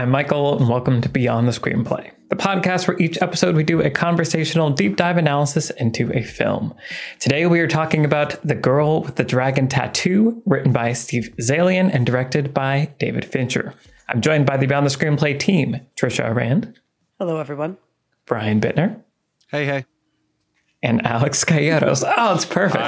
I'm Michael, and welcome to Beyond the Screenplay, the podcast where each episode we do a conversational deep dive analysis into a film. Today we are talking about The Girl with the Dragon Tattoo, written by Steve Zaillian and directed by David Fincher. I'm joined by the Beyond the Screenplay team, Trisha Rand, Hello, everyone. Brian Bittner, Hey, hey. And Alex Calleros. Oh, it's perfect.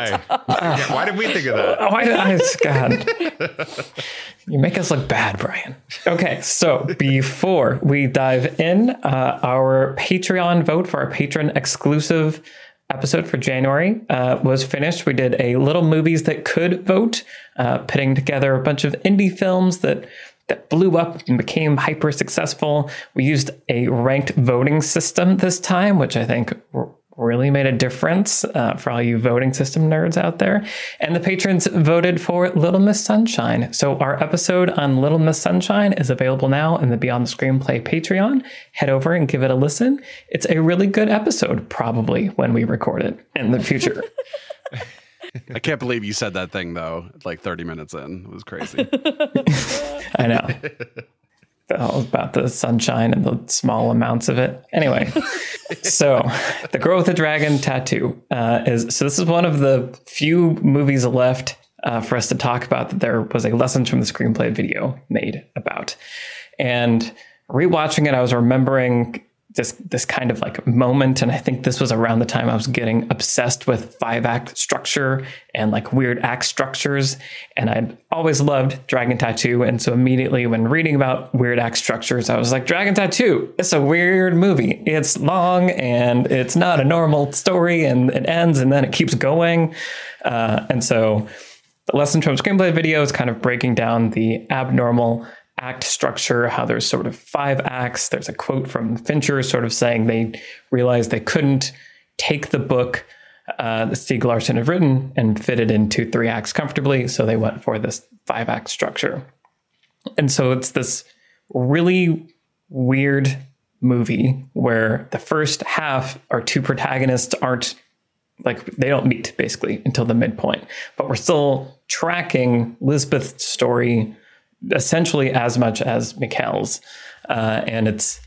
Yeah, why did we think of that? Why did I? God, you make us look bad, Brian. Okay, so before we dive in, uh, our Patreon vote for our patron exclusive episode for January uh, was finished. We did a little movies that could vote, uh, putting together a bunch of indie films that that blew up and became hyper successful. We used a ranked voting system this time, which I think really made a difference uh, for all you voting system nerds out there. And the patrons voted for Little Miss Sunshine. So our episode on Little Miss Sunshine is available now in the Beyond the Screenplay Patreon. Head over and give it a listen. It's a really good episode, probably when we record it in the future. I can't believe you said that thing though. Like 30 minutes in, it was crazy. I know. All about the sunshine and the small amounts of it. Anyway, so the girl with the dragon tattoo uh, is so. This is one of the few movies left uh, for us to talk about that there was a lessons from the screenplay video made about. And rewatching it, I was remembering this this kind of like moment. And i think this was around the time i was getting obsessed with five act structure and like weird act structures. And i'd always loved dragon tattoo. And so immediately when reading about weird act structures i was like dragon tattoo it's a weird movie. It's long and it's not a normal story and it ends and then it keeps going. Uh, and so the lesson from screenplay video is kind of breaking down the abnormal act structure, how there's sort of five acts. There's a quote from Fincher sort of saying they realized they couldn't take the book uh, that Stieg Larsson had written and fit it into three acts comfortably. So they went for this five act structure. And so it's this really weird movie where the first half, our two protagonists aren't like they don't meet basically until the midpoint, but we're still tracking Lisbeth's story essentially as much as Mikael's. Uh, and it's,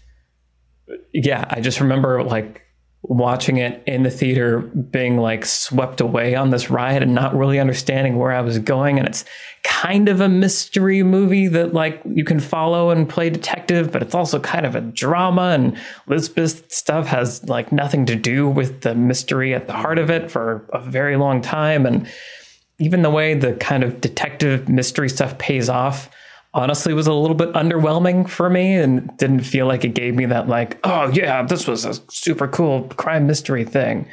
yeah, I just remember like watching it in the theater being like swept away on this ride and not really understanding where I was going. And it's kind of a mystery movie that like you can follow and play detective, but it's also kind of a drama. And Lisbeth's stuff has like nothing to do with the mystery at the heart of it for a very long time. And even the way the kind of detective mystery stuff pays off honestly was a little bit underwhelming for me and didn't feel like it gave me that like oh yeah this was a super cool crime mystery thing.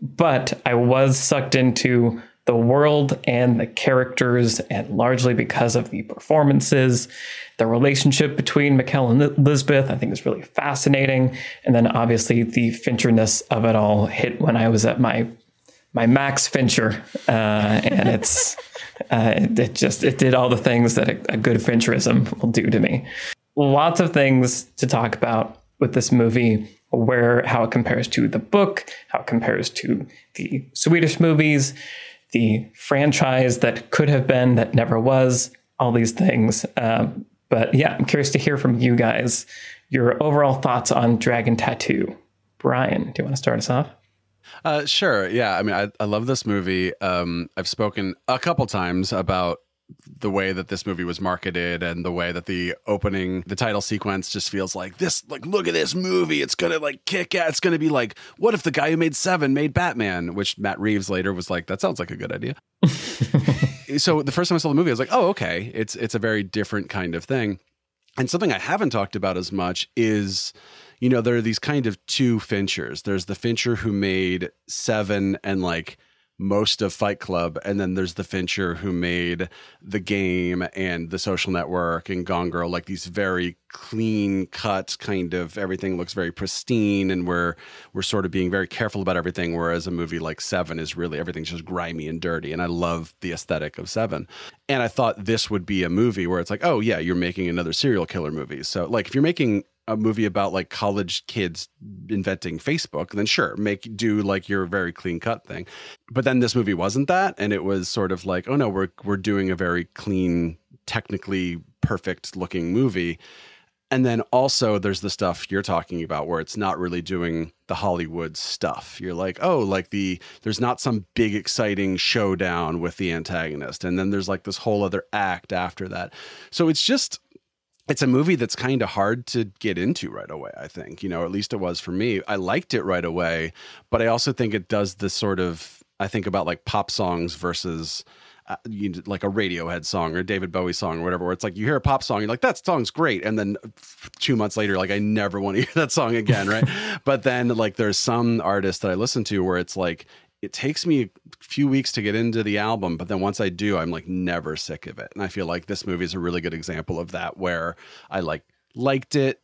But i was sucked into the world and the characters and largely because of the performances the relationship between Mikael and Lisbeth. I think is really fascinating. And then obviously the Fincherness of it all hit when I was at my my Max Fincher uh, and it's uh, it, just it did all the things that a, a good Fincherism will do to me. Lots of things to talk about with this movie, where how it compares to the book, how it compares to the Swedish movies, the franchise that could have been that never was, all these things. Um, but yeah, I'm curious to hear from you guys your overall thoughts on Dragon Tattoo. Brian, do you want to start us off? Uh, sure. Yeah. I mean, I, I love this movie. Um, I've spoken a couple times about the way that this movie was marketed and the way that the opening the title sequence just feels like this like look at this movie it's gonna like kick ass it's gonna be like what if the guy who made seven made batman which matt reeves later was like that sounds like a good idea so the first time i saw the movie i was like oh okay it's it's a very different kind of thing and something i haven't talked about as much is you know, there are these kind of two Finchers. There's the Fincher who made Seven and like most of Fight Club, and then there's the Fincher who made The Game and The Social Network and Gone Girl, like these very clean cut kind of everything looks very pristine, and we're we're sort of being very careful about everything. Whereas a movie like Seven is really everything's just grimy and dirty, and I love the aesthetic of Seven. And I thought this would be a movie where it's like, oh yeah, you're making another serial killer movie. So like if you're making a movie about like college kids inventing Facebook, then sure, make do like your very clean cut thing. But then this movie wasn't that, and it was sort of like, oh no, we're we're doing a very clean, technically perfect looking movie. And then also there's the stuff you're talking about where it's not really doing the Hollywood stuff. You're like, oh, like the there's not some big exciting showdown with the antagonist. And then there's like this whole other act after that. So it's just it's a movie that's kind of hard to get into right away, I think. You know, at least it was for me. I liked it right away, but I also think it does this sort of I think about like pop songs versus uh, you, like a Radiohead song or David Bowie song or whatever, where it's like you hear a pop song, you're like, that song's great. And then two months later, like, I never want to hear that song again. Right. but then, like, there's some artists that I listen to where it's like, it takes me a few weeks to get into the album, but then once I do, I'm like never sick of it. And I feel like this movie is a really good example of that, where I like liked it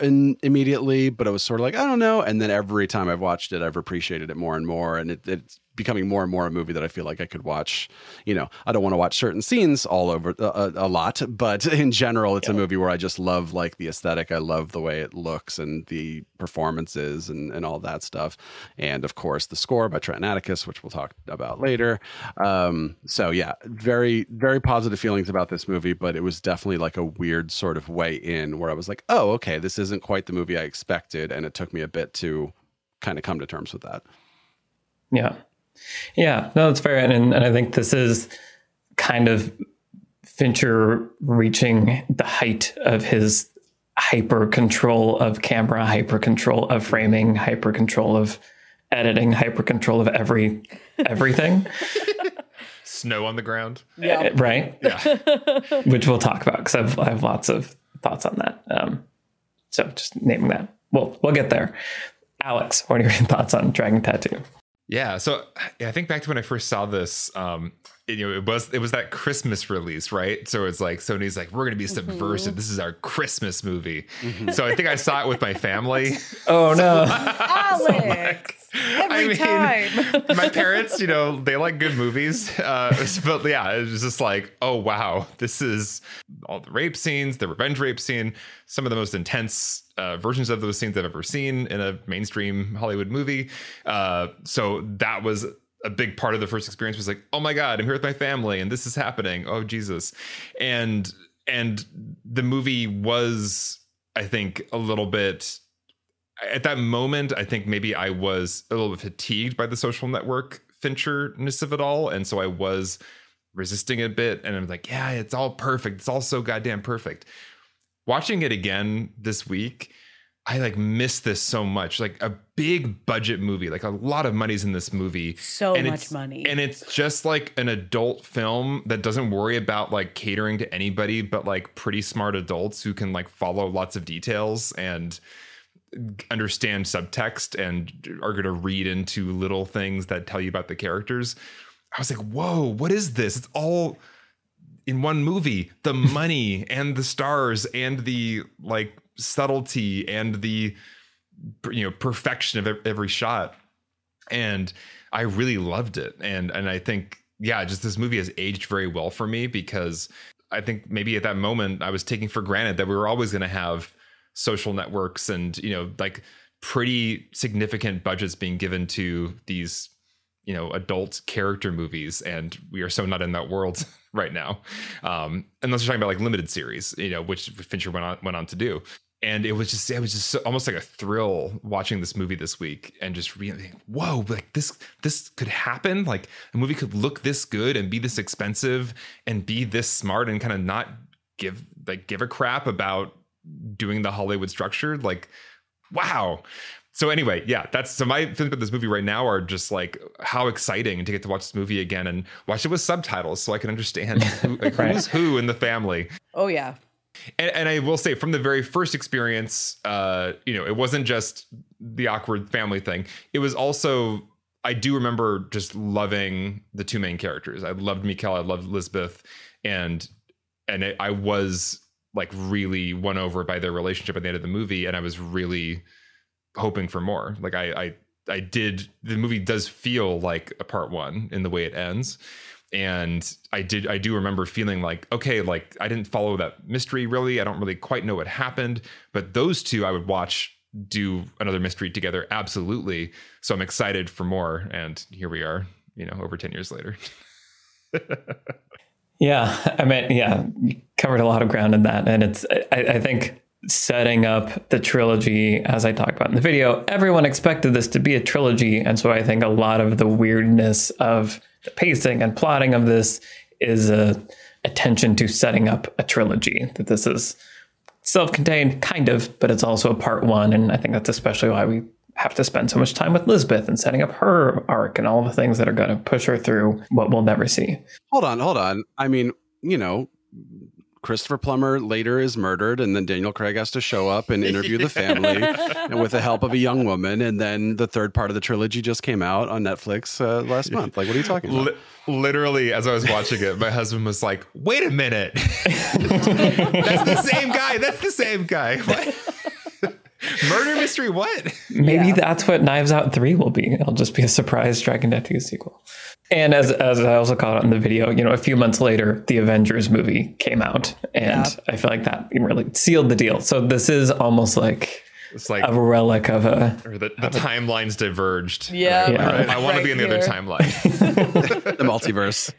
in, immediately, but I was sort of like, I don't know. And then every time I've watched it, I've appreciated it more and more. And it, it's becoming more and more a movie that I feel like I could watch. You know, I don't want to watch certain scenes all over uh, a lot, but in general, it's yeah. a movie where I just love like the aesthetic. I love the way it looks and the performances and, and all that stuff. And of course, the score by Trent Atticus, which we'll talk about later. Um, so yeah, very, very positive feelings about this movie, but it was definitely like a weird sort of way in where I was like, oh, okay, this isn't quite the movie I expected. And it took me a bit to kind of come to terms with that. Yeah. Yeah, no, that's fair. And, and I think this is kind of Fincher reaching the height of his hyper control of camera, hyper control of framing, hyper control of editing, hyper control of every everything. Snow on the ground. Yeah. Uh, right. Yeah. Which we'll talk about because I've, I have lots of thoughts on that. Um, so just naming that. Well, we'll get there. Alex, what are your thoughts on Dragon Tattoo? Yeah, so I think back to when I first saw this. Um, you know, it was it was that Christmas release, right? So it's like Sony's like, we're gonna be subversive. Mm-hmm. This is our Christmas movie. Mm-hmm. So I think I saw it with my family. Oh no, Alex! Every I mean, time. my parents, you know, they like good movies, uh, but yeah, it was just like, oh wow, this is all the rape scenes, the revenge rape scene, some of the most intense uh, versions of those scenes I've ever seen in a mainstream Hollywood movie. Uh, so that was a big part of the first experience was like, oh my god, I'm here with my family and this is happening. Oh Jesus, and and the movie was, I think, a little bit. At that moment, I think maybe I was a little bit fatigued by the social network Fincherness of it all, and so I was resisting a bit. And I'm like, yeah, it's all perfect. It's all so goddamn perfect watching it again this week, I like miss this so much. Like a big budget movie, like a lot of money's in this movie. So and much money. And it's just like an adult film that doesn't worry about like catering to anybody but like pretty smart adults who can like follow lots of details and understand subtext and are going to read into little things that tell you about the characters. I was like, "Whoa, what is this? It's all in one movie the money and the stars and the like subtlety and the you know perfection of every shot. And i really loved it. And and i think yeah just this movie has aged very well for me because i think maybe at that moment i was taking for granted that we were always going to have social networks and you know like pretty significant budgets being given to these you know adult character movies. And we are so not in that world right now. Um unless you're talking about like limited series you know which fincher went on went on to do and it was just it was just so, almost like a thrill watching this movie this week and just really whoa like this this could happen like a movie could look this good and be this expensive and be this smart and kind of not give like give a crap about doing the hollywood structure like wow so anyway, yeah, that's so my feelings about this movie right now are just like how exciting to get to watch this movie again and watch it with subtitles so I can understand who, like, right. who's who in the family. Oh yeah. And, and, I will say from the very first experience, uh, you know, it wasn't just the awkward family thing. It was also I do remember just loving the two main characters. I loved Mikael, I loved Lisbeth, and and it, I was like really won over by their relationship at the end of the movie, and I was really hoping for more. Like I I I did. The movie does feel like a part one in the way it ends, and I did. I do remember feeling like okay, like I didn't follow that mystery really. I don't really quite know what happened, but those two I would watch do another mystery together absolutely so i'm excited for more and here we are you know over 10 years later yeah i mean yeah you covered a lot of ground in that and it's I, I think setting up the trilogy as i talked about in the video everyone expected this to be a trilogy and so i think a lot of the weirdness of the pacing and plotting of this is a attention to setting up a trilogy that this is self-contained kind of but it's also a part one and i think that's especially why we have to spend so much time with Lisbeth and setting up her arc and all the things that are going to push her through what we'll never see. Hold on, hold on. I mean, you know, Christopher Plummer later is murdered, and then Daniel Craig has to show up and interview the family, and with the help of a young woman. And then the third part of the trilogy just came out on Netflix uh, last month. Like, what are you talking about? literally, as I was watching it, my husband was like, "Wait a minute, that's the same guy. That's the same guy." What? Murder mystery, what? Maybe yeah. that's what Knives Out 3 will be. It'll just be a surprise Dragon Tattoo sequel. And as as I also caught on the video, you know, a few months later, the Avengers movie came out, and yeah. I feel like that really sealed the deal. So this is almost like it's like a relic of a. Or the, the timelines diverged. Yeah, yeah. Right, I, I want right to be in the here. other timeline. the multiverse.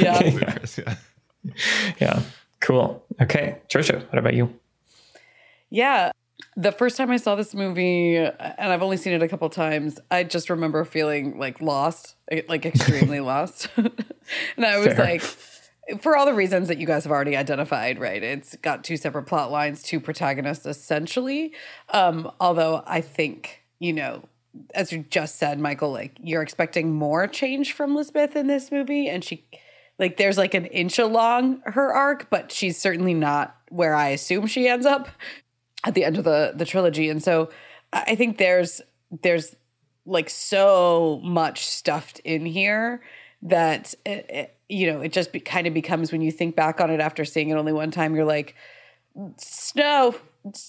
Yeah. multiverse, yeah. Yeah. Cool. Okay, Trisha, what about you? Yeah, the first time I saw this movie, and I've only seen it a couple times, I just remember feeling like lost, like extremely lost. and I was Fair. like, for all the reasons that you guys have already identified, right? It's got two separate plot lines, two protagonists essentially. Um, although I think, you know, as you just said, Michael, like you're expecting more change from Lisbeth in this movie, and she like there's like an inch along her arc, but she's certainly not where I assume she ends up at the end of the the trilogy. And so i think there's there's like so much stuffed in here that it, it, you know it just be, kind of becomes when you think back on it after seeing it only one time you're like snow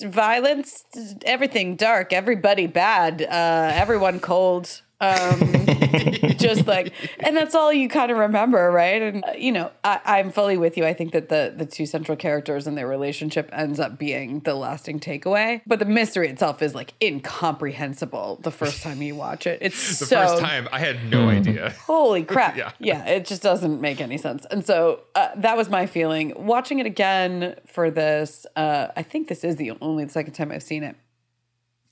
violence everything dark everybody bad uh everyone cold um, just like, and that's all you kind of remember, right? And uh, you know, I, am fully with you. I think that the the two central characters and their relationship ends up being the lasting takeaway. But the mystery itself is like incomprehensible the first time you watch it. It's the so, first time I had no mm-hmm. idea. Holy crap! yeah, yeah, it just doesn't make any sense. And so uh, that was my feeling watching it again for this. Uh, I think this is the only the second time I've seen it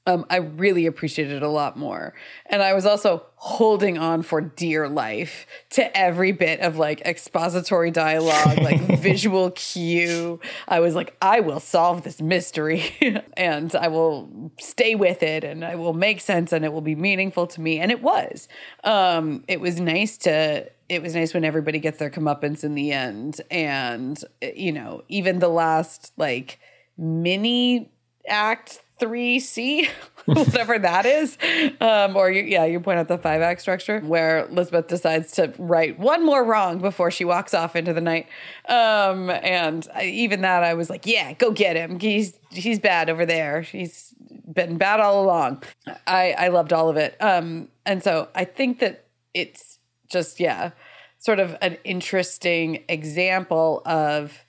um, I really appreciated it a lot more. And I was also holding on for dear life to every bit of like expository dialogue, like visual cue. I was like, I will solve this mystery and I will stay with it and I will make sense and it will be meaningful to me. And it was. Um, it was nice to it was nice when everybody gets their comeuppance in the end. And, you know, even the last like mini act 3C, whatever that is. Um, or, you, yeah, you point out the five act structure where Lisbeth decides to right one more wrong before she walks off into the night. Um, and I, even that, I was like, yeah, go get him. He's, he's bad over there. He's been bad all along. I, I loved all of it. Um, and so I think that it's just, yeah, sort of an interesting example of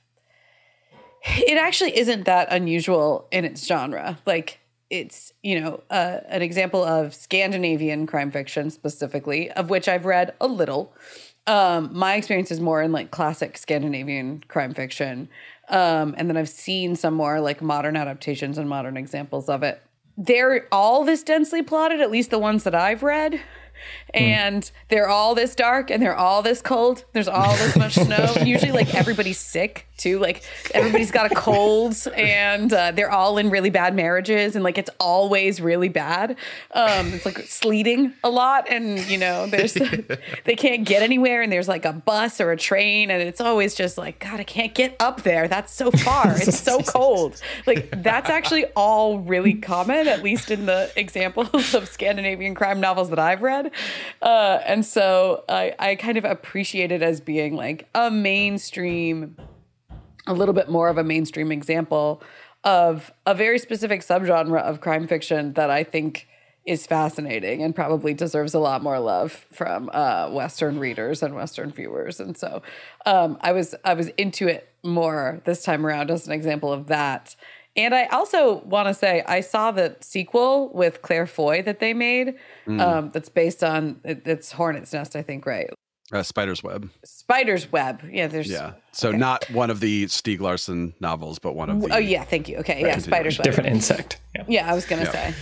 it actually isn't that unusual in its genre. Like it's you know uh, an example of Scandinavian crime fiction specifically, of which I've read a little. Um, my experience is more in like classic Scandinavian crime fiction, um, and then I've seen some more like modern adaptations and modern examples of it. They're all this densely plotted, at least the ones that I've read. Hmm. and they're all this dark and they're all this cold. There's all this much snow. Usually, like everybody's sick too. Like everybody's got a cold, and uh, they're all in really bad marriages, and like it's always really bad. Um, it's like sleeting a lot, and you know, there's they can't get anywhere, and there's like a bus or a train, and it's always just like God, I can't get up there. That's so far. It's so cold. Like that's actually all really common, at least in the examples of Scandinavian crime novels that I've read. Uh, and so I, I kind of appreciate it as being like a mainstream, a little bit more of a mainstream example of a very specific subgenre of crime fiction that I think is fascinating and probably deserves a lot more love from uh, Western readers and Western viewers. And so um, I was I was into it more this time around as an example of that. And I also want to say I saw the sequel with Claire Foy that they made. Mm. Um, that's based on it, it's Hornet's Nest, I think, right? Uh, Spider's Web. Spider's Web. Yeah, there's Yeah. So okay. not one of the Stieg Larsson novels, but one of the. Oh yeah, thank you. Okay, yeah, Spider's Web. Different insect. Yeah. Yeah, I was gonna Yeah. say.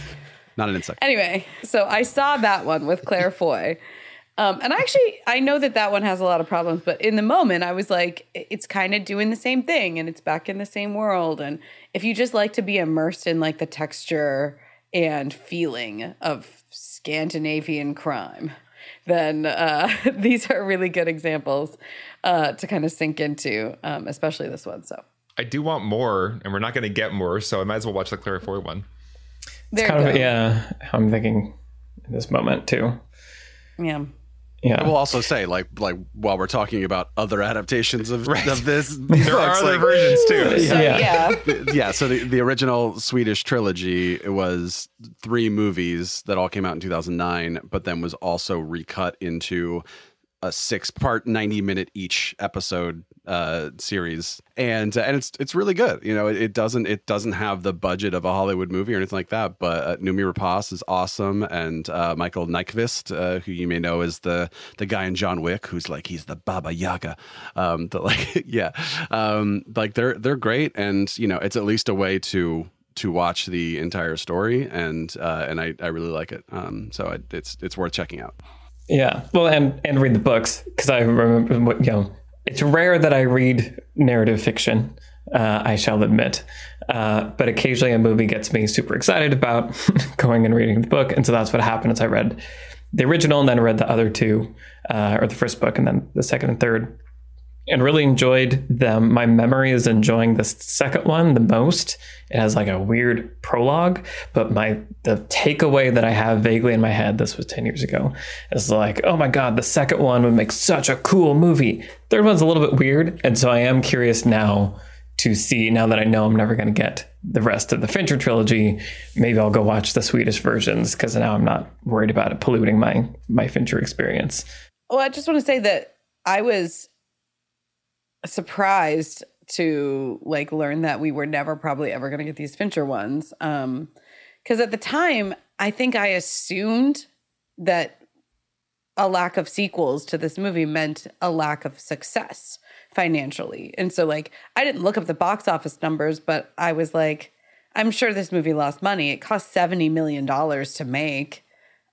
Not an insect. Anyway, so I saw that one with Claire Foy. Um, and I actually, I know that that one has a lot of problems, but in the moment, I was like, it's kind of doing the same thing and it's back in the same world. And if you just like to be immersed in like the texture and feeling of Scandinavian crime, then uh, these are really good examples uh, to kind of sink into, um, especially this one. So I do want more, and we're not going to get more, so I might as well watch the Claire Foy one. there Kind you of yeah. I'm thinking in this moment too. yeah. Yeah. I will also say, like, like while we're talking about other adaptations of, of this, There are other versions too. So, Yeah. yeah. yeah. So the, the original Swedish trilogy it was three movies that all came out in 2009, but then was also recut into a six part 90 minute each episode uh series. And uh, and it's it's really good. You know it, it doesn't it doesn't have the budget of a hollywood movie or anything like that but uh, Noomi Rapace is awesome and uh michael nyqvist uh, who you may know is the the guy in john wick who's like he's the baba yaga. Um the, like yeah. Um like they're they're great and you know it's at least a way to to watch the entire story and uh and i i really like it. Um so I, it's it's worth checking out. Yeah, well, and and read the books because I remember what you know. It's rare that I read narrative fiction. Uh, I shall admit, uh, but occasionally a movie gets me super excited about going and reading the book, and so that's what happened. As I read the original and then read the other two, uh, or the first book and then the second and third, and really enjoyed them. My memory is enjoying the second one the most. It has like a weird prologue, but my the takeaway that I have vaguely in my head, this was 10 years ago, is like, oh my god, the second one would make such a cool movie. Third one's a little bit weird, and so I am curious now to see now that I know I'm never going to get the rest of the Fincher trilogy, maybe I'll go watch the Swedish versions because now I'm not worried about it polluting my my Fincher experience. Well, I just want to say that I was surprised to like learn that we were never probably ever going to get these Fincher ones. Um cuz at the time, I think I assumed that a lack of sequels to this movie meant a lack of success financially. And so like I didn't look up the box office numbers, but I was like I'm sure this movie lost money. It cost 70 million dollars to make.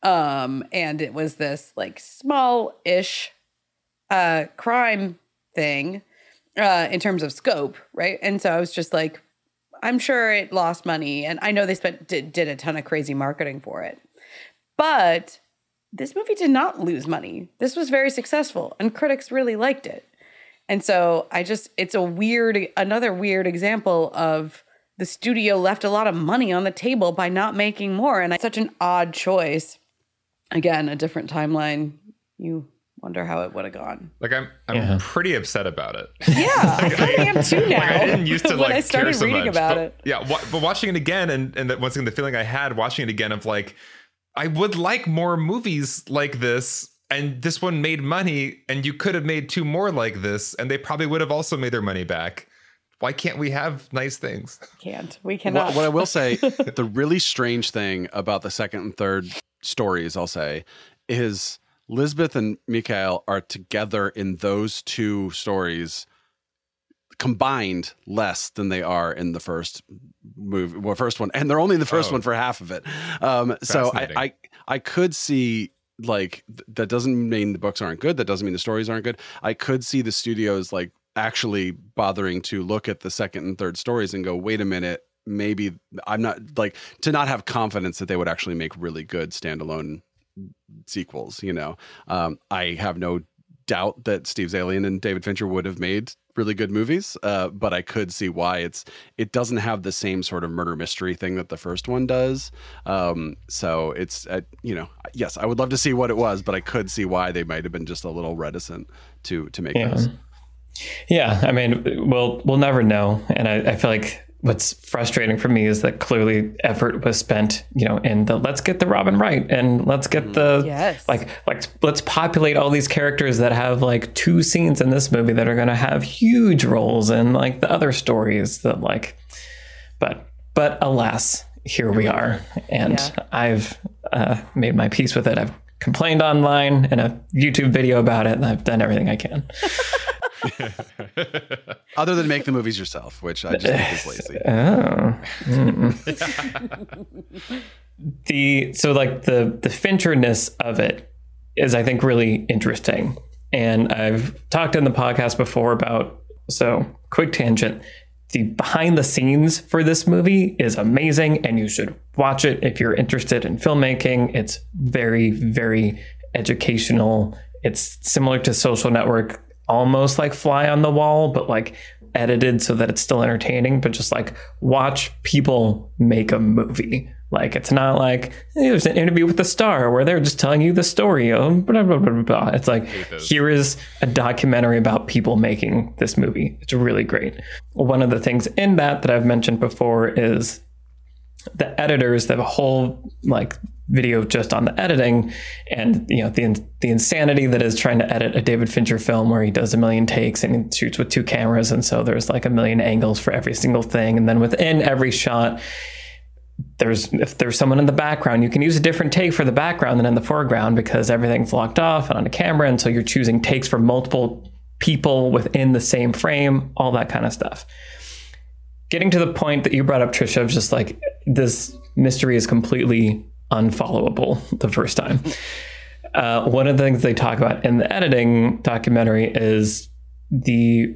Um and it was this like small-ish uh crime thing uh in terms of scope, right? And so I was just like I'm sure it lost money and I know they spent did, did a ton of crazy marketing for it. But this movie did not lose money. This was very successful and critics really liked it. And so I just it's a weird another weird example of the studio left a lot of money on the table by not making more and it's such an odd choice. Again, a different timeline. You wonder how it would have gone. Like I'm, I'm Yeah. pretty upset about it. Yeah, I kind of am too now. Like I didn't used to when like I started care so reading much, about but, it. Yeah, wa- but watching it again, and and that once again the feeling I had watching it again of like, I would like more movies like this, and this one made money, and you could have made two more like this, and they probably would have also made their money back. Why can't we have nice things? Can't. We cannot. What, what I will say, the really strange thing about the second and third stories, I'll say, is Lisbeth and Mikael are together in those two stories combined less than they are in the first movie, well, first one, and they're only in the first Oh. one for half of it. Um, so I, I, I could see like th- that doesn't mean the books aren't good. That doesn't mean the stories aren't good. I could see the studios like actually bothering to look at the second and third stories and go, wait a minute, maybe I'm not like to not have confidence that they would actually make really good standalone sequels. You know, um, I have no doubt that Steve Zaillian and David Fincher would have made really good movies, uh, but I could see why it's it doesn't have the same sort of murder mystery thing that the first one does. Um, so it's uh, you know yes, I would love to see what it was, but I could see why they might have been just a little reticent to to make Yeah. those. Yeah, I mean, we'll we'll never know, and I, I feel like what's frustrating for me is that clearly effort was spent, you know, in the let's get the Robin Wright and let's get the Yes. like like let's populate all these characters that have like two scenes in this movie that are going to have huge roles in like the other stories that like, but but alas, here we are, and Yeah. I've uh, made my peace with it. I've complained online in a YouTube video about it, and I've done everything I can. Other than make the movies yourself, which I just think is lazy. Oh. The so like the the Fincherness of it is I think really interesting. And I've talked in the podcast before about so quick tangent. The behind the scenes for this movie is amazing and you should watch it if you're interested in filmmaking. It's very very educational. It's similar to Social Network, almost like Fly on the Wall, but like edited so that it's still entertaining, but just like watch people make a movie. Like it's not like hey, there's an interview with the star where they're just telling you the story of blah blah blah blah. blah. It's like here is a documentary about people making this movie. It's really great. One of the things in that that I've mentioned before is the editors the whole like video just on the editing and you know the the insanity that is trying to edit a David Fincher film where he does a million takes and he shoots with two cameras. And so there's like a million angles for every single thing. And then within every shot there's if there's someone in the background you can use a different take for the background than in the foreground because everything's locked off and on a camera. And so you're choosing takes for multiple people within the same frame all that kind of stuff. Getting to the point that you brought up trisha of just like this mystery is completely unfollowable the first time uh, one of the things they talk about in the editing documentary is the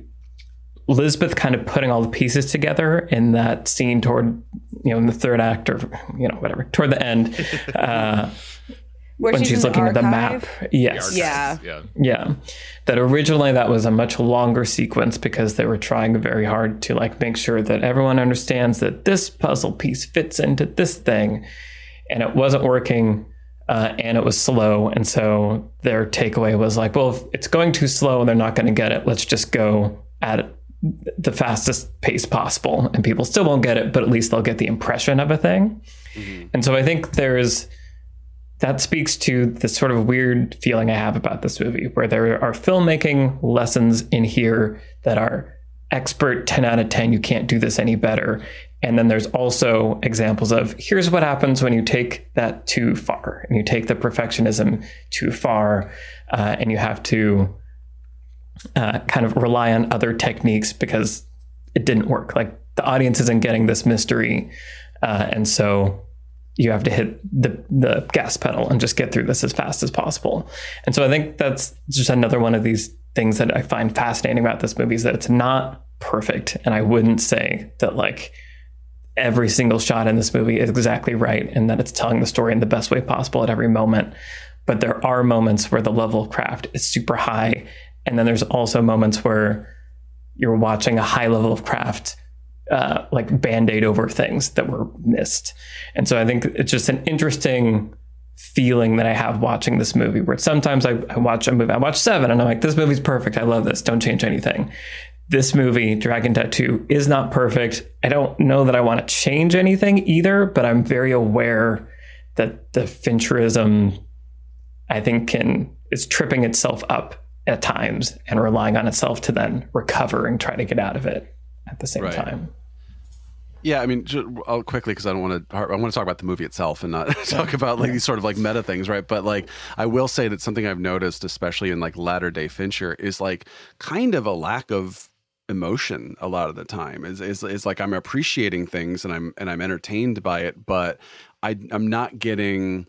Elizabeth kind of putting all the pieces together in that scene toward, you know, in the third act or, you know, whatever, toward the end, uh, Where when she's, in the looking at the map. archive. Yes. Yeah. Yeah. Yeah. That originally that was a much longer sequence because they were trying very hard to like make sure that everyone understands that this puzzle piece fits into this thing. And it wasn't working. Uh, and it was slow. And so their takeaway was like, well, if it's going too slow and they're not going to get it, let's just go at the fastest pace possible. And people still won't get it, but at least they'll get the impression of a thing. And so I think there's that speaks to the sort of weird feeling I have about this movie, where there are filmmaking lessons in here that are expert 10 out of 10. You can't do this any better. And then there's also examples of here's what happens when you take that too far and you take the perfectionism too far uh, and you have to uh, kind of rely on other techniques because it didn't work. Like the audience isn't getting this mystery. Uh, and so you have to hit the the gas pedal and just get through this as fast as possible. And so I think that's just another one of these things that I find fascinating about this movie is that it's not perfect, and I wouldn't say that like every single shot in this movie is exactly right and that it's telling the story in the best way possible at every moment. But there are moments where the level of craft is super high, and then there's also moments where you're watching a high level of craft uh, like band-aid over things that were missed. And so I think it's just an interesting feeling that I have watching this movie where sometimes I, I watch a movie, I watch seven and I'm like, this movie's perfect. I love this. Don't change anything. This movie, Dragon Tattoo, is not perfect. I don't know that I want to change anything either, but I'm very aware that the Fincherism, I think, can is tripping itself up at times and relying on itself to then recover and try to get out of it at the same Right. time. Yeah, I mean, ju- I'll quickly because I don't want to. I want to talk about the movie itself and not talk about like these sort of like meta things, right? But like, I will say that something I've noticed, especially in like latter day Fincher, is like kind of a lack of emotion a lot of the time. Is is is like I'm appreciating things and I'm and I'm entertained by it, but I I'm not getting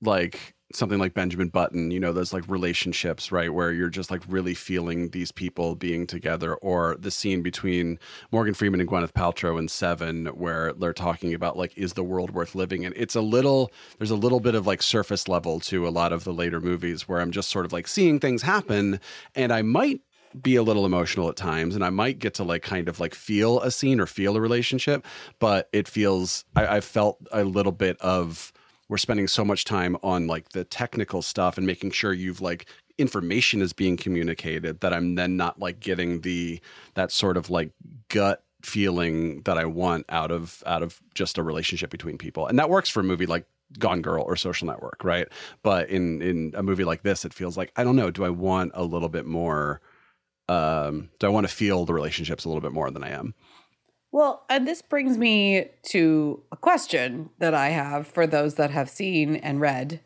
like something like Benjamin Button, you know, those like relationships, right, where you're just like really feeling these people being together, or the scene between Morgan Freeman and Gwyneth Paltrow in Seven, where they're talking about like, is the world worth living? And it's a little, there's a little bit of like surface level to a lot of the later movies where I'm just sort of like seeing things happen, and I might be a little emotional at times and I might get to like kind of like feel a scene or feel a relationship, but it feels I, I felt a little bit of we're spending so much time on like the technical stuff and making sure you've like information is being communicated that I'm then not like getting the that sort of like gut feeling that I want out of out of just a relationship between people. And that works for a movie like Gone Girl or Social Network, right? But in in a movie like this it feels like I don't know, do I want a little bit more um do I want to feel the relationships a little bit more than I am? Well, and this brings me to a question that I have for those that have seen and read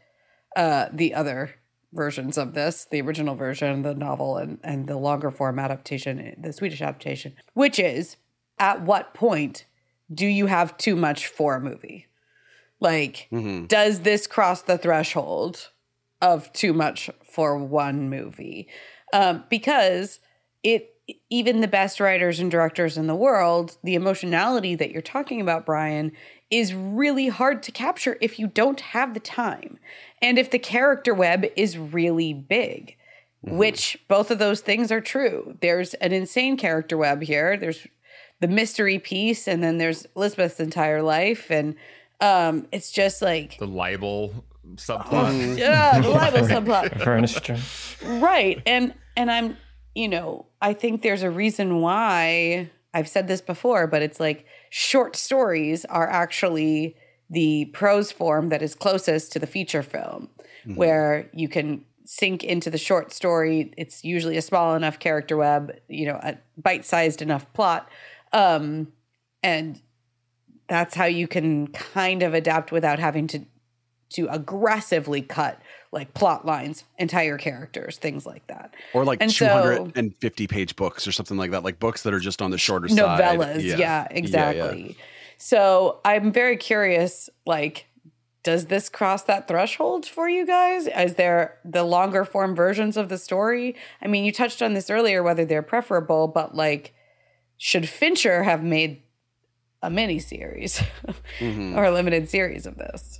uh, the other versions of this, the original version, the novel, and, and the longer form adaptation, the Swedish adaptation, which is at what point do you have too much for a movie? Like, mm-hmm. does this cross the threshold of too much for one movie? Um, because it even the best writers and directors in the world, the emotionality that you're talking about, Brian, is really hard to capture if you don't have the time. And if the character web is really big, mm-hmm. which both of those things are true. There's an insane character web here. There's the mystery piece, and then there's Elizabeth's entire life. And um, it's just like the libel subplot. yeah, the libel subplot. Right. And and I'm you know, I think there's a reason why I've said this before, but it's like short stories are actually the prose form that is closest to the feature film, mm-hmm. where you can sink into the short story. It's usually a small enough character web, you know, a bite sized enough plot. Um, and that's how you can kind of adapt without having to to aggressively cut like plot lines, entire characters, things like that. Or like and 250 so, page books or something like that, like books that are just on the shorter novellas, side. Novellas, yeah. yeah, exactly. Yeah, yeah. So I'm very curious, like, does this cross that threshold for you guys? Is there the longer form versions of the story? I mean, you touched on this earlier, whether they're preferable, but like, should Fincher have made a mini series mm-hmm. or a limited series of this?